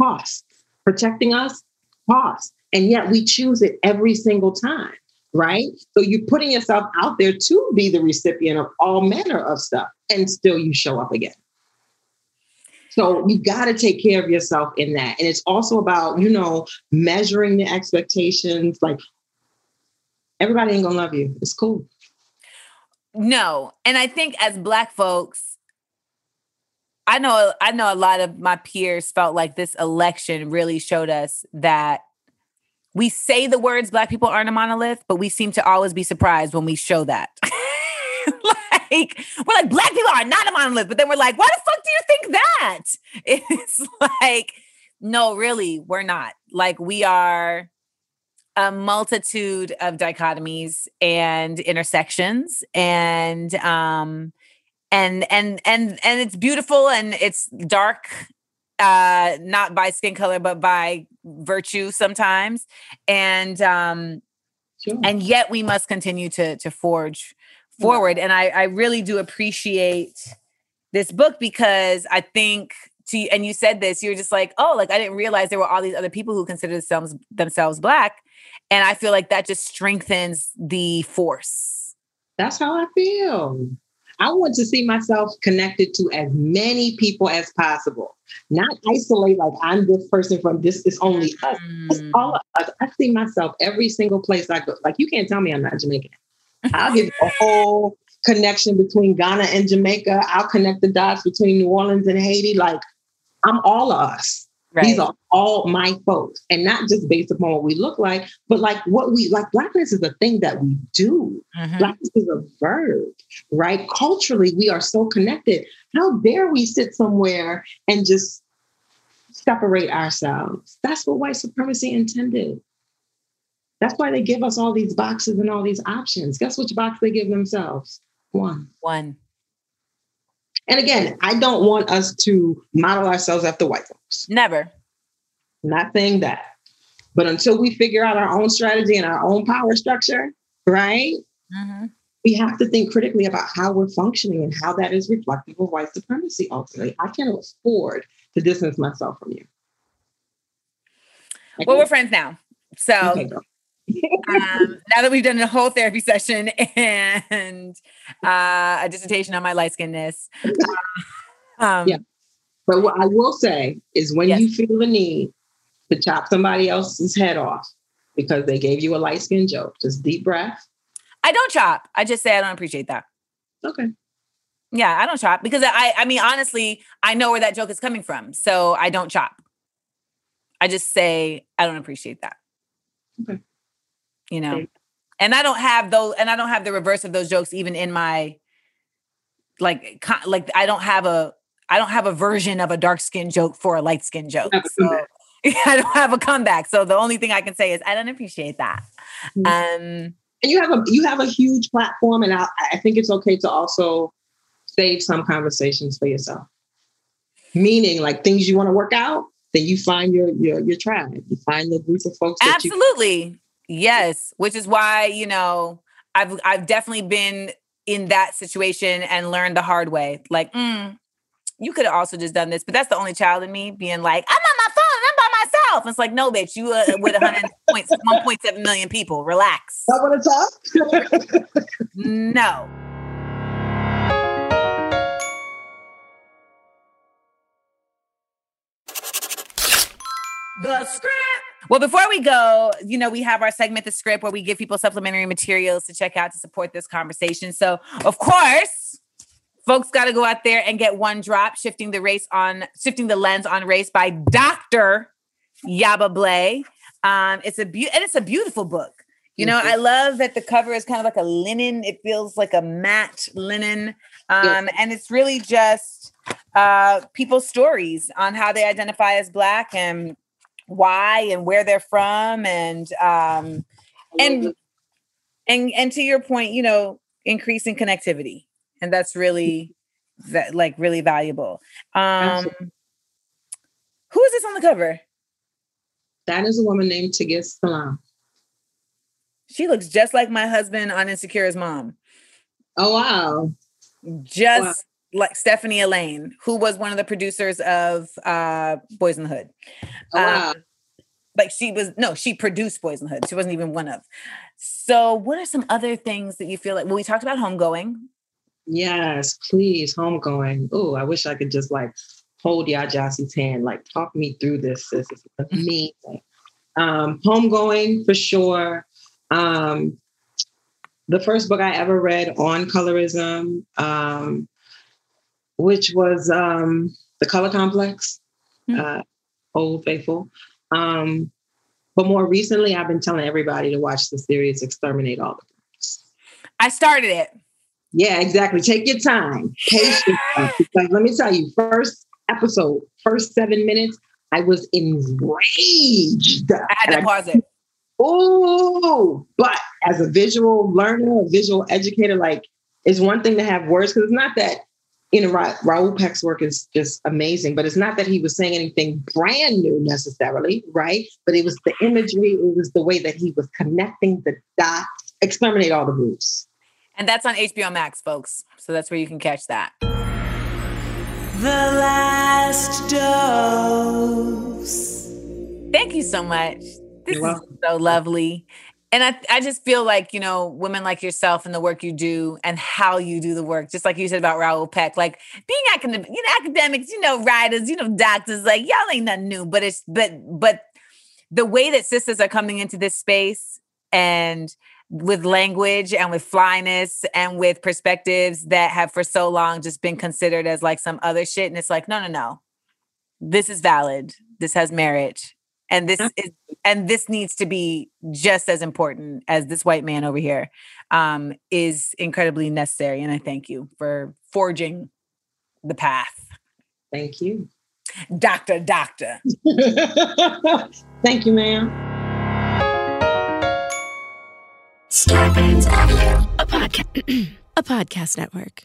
[SPEAKER 4] costs, protecting us costs, and yet we choose it every single time right? So you're putting yourself out there to be the recipient of all manner of stuff, and still you show up again. So you got to take care of yourself in that. And it's also about, you know, measuring the expectations. Like everybody ain't gonna love you. It's cool.
[SPEAKER 3] No, and I think as black folks, I know I know a lot of my peers felt like this election really showed us that we say the words black people aren't a monolith, but we seem to always be surprised when we show that. [laughs] like we're like black people are not a monolith, but then we're like, why the fuck do you think that? [laughs] It's like, no, really, we're not. Like we are a multitude of dichotomies and intersections and um and and and and it's beautiful and it's dark uh not by skin color but by virtue sometimes and um
[SPEAKER 4] Sure.
[SPEAKER 3] and yet we must continue to to forge forward and i i really do appreciate this book because i think to and you said this you're just like oh like i didn't realize there were all these other people who consider themselves themselves black and i feel like that just strengthens the force
[SPEAKER 4] That's how I feel. I want to see myself connected to as many people as possible, not isolate like I'm this person from this. It's only us. It's
[SPEAKER 3] Mm.
[SPEAKER 4] all of us. I see myself every single place I go. Like you can't tell me I'm not Jamaican. I'll give a [laughs] whole connection between Ghana and Jamaica. I'll connect the dots between New Orleans and Haiti. Like I'm all of us.
[SPEAKER 3] Right
[SPEAKER 4] These are all my folks, and not just based upon what we look like, but like what we like. Blackness is a thing that we do.
[SPEAKER 3] Mhm.
[SPEAKER 4] Blackness is a verb, right? Culturally, we are so connected. How dare we sit somewhere and just separate ourselves? That's what white supremacy intended. That's why they give us all these boxes and all these options. Guess which box they give themselves? One.
[SPEAKER 3] one
[SPEAKER 4] And again, I don't want us to model ourselves after white folks.
[SPEAKER 3] never
[SPEAKER 4] Not saying that. But until we figure out our own strategy and our own power structure, right?
[SPEAKER 3] Mhm.
[SPEAKER 4] we have to think critically about how we're functioning and how that is reflective of white supremacy ultimately. I can't afford to distance myself from you.
[SPEAKER 3] Well we're friends now so
[SPEAKER 4] Okay.
[SPEAKER 3] Um, now that we've done a whole therapy session and uh, a dissertation on my light skinness. Um,
[SPEAKER 4] Yeah. But what I will say is when
[SPEAKER 3] Yes.
[SPEAKER 4] you feel the need to chop somebody else's head off because they gave you a light skin joke, just deep breath.
[SPEAKER 3] I don't chop. I just say I don't appreciate that.
[SPEAKER 4] Okay.
[SPEAKER 3] Yeah, I don't chop because I, I mean, honestly, I know where that joke is coming from, so I don't chop. I just say I don't appreciate that.
[SPEAKER 4] Okay.
[SPEAKER 3] You know, and I don't have those, and I don't have the reverse of those jokes even in my like co- like I don't have a I don't have a version of a dark skin joke for a light skin joke. So. [laughs] I don't have a comeback. So the only thing I can say is I don't appreciate that.
[SPEAKER 4] Mhm.
[SPEAKER 3] Um
[SPEAKER 4] and you have a you have a huge platform, and I, I think it's okay to also save some conversations for yourself. Meaning, like things you want to work out, then you find your your your tribe. You find the group of folks that you
[SPEAKER 3] Absolutely. Yes, which is why, you know, I've I've definitely been in that situation and learned the hard way. Like, mm, you could have also just done this, but that's the only child in me being like, I'm on my phone, I'm by myself. And it's like, no, bitch, you uh, with 100 [laughs] points, 1.7 million people. Relax.
[SPEAKER 4] I want to talk.
[SPEAKER 3] No.
[SPEAKER 2] The script.
[SPEAKER 3] Well, before we go, you know, we have our segment, The Script, where we give people supplementary materials to check out to support this conversation. So, of course, folks got to go out there and get one drop, shifting the race on, shifting the lens on race by Dr. Yaba Blay. Um, it's a be- and it's a beautiful book. You know, I love that the cover is kind of like a linen. It feels like a matte linen. Um, and it's really just uh people's stories on how they identify as black and why and where they're from and um and and and to your point you know increasing connectivity and that's really that like really valuable um
[SPEAKER 4] Absolutely.
[SPEAKER 3] who is this on the cover
[SPEAKER 4] that is a woman named Tigis Salam.
[SPEAKER 3] she looks just like my husband on insecure's mom
[SPEAKER 4] Oh wow.
[SPEAKER 3] just like Stephanie Allain who was one of the producers of uh Boyz n the Hood
[SPEAKER 4] Oh, wow.
[SPEAKER 3] Um, like she was no, she produced Boyz n the Hood. She wasn't even one of. So, what are some other things that you feel like? Well, we talked about homegoing.
[SPEAKER 4] Yes, please, homegoing. Oh, I wish I could just like hold Yaa Gyasi's hand, like talk me through this. This is amazing. Um, homegoing for sure. Um, the first book I ever read on colorism, um, which was um, The Color Complex,
[SPEAKER 3] Hmm.
[SPEAKER 4] uh, Old Faithful. Um, but more recently, I've been telling everybody to watch the series Exterminate All the.
[SPEAKER 3] I started it.
[SPEAKER 4] Yeah, exactly. Take your time. Patience. like, [laughs] let me tell you, first episode, first seven minutes, I was enraged.
[SPEAKER 3] I had to pause it.
[SPEAKER 4] Ooh, but as a visual learner, a visual educator, like it's one thing to have words because it's not that you know Ra- Raoul Peck's work is just amazing, but it's not that he was saying anything brand new necessarily, right? But it was the imagery, it was the way that he was connecting the dots. Exterminate all the Brutes.
[SPEAKER 3] And that's on HBO Max, folks. So that's where you can catch that.
[SPEAKER 1] The last dose.
[SPEAKER 3] Thank you so much. This
[SPEAKER 4] You're
[SPEAKER 3] is so lovely. And I, I just feel like, you know, women like yourself and the work you do and how you do the work, just like you said about Raoul Peck, like being academic, you know, academics, you know, writers, you know, doctors, like y'all ain't nothing new, but it's, but, but the way that sisters are coming into this space and with language and with flyness and with perspectives that have for so long just been considered as like some other shit. And it's like, no, no, no. This is valid. This has merit. And this is and this needs to be just as important as this white man over here um, is incredibly necessary. And I thank you for forging the path.
[SPEAKER 4] Thank you.
[SPEAKER 3] Doctor, doctor. [laughs]
[SPEAKER 4] Thank you, ma'am.
[SPEAKER 5] Starburns Audio, a podcast, [clears throat] a podcast network.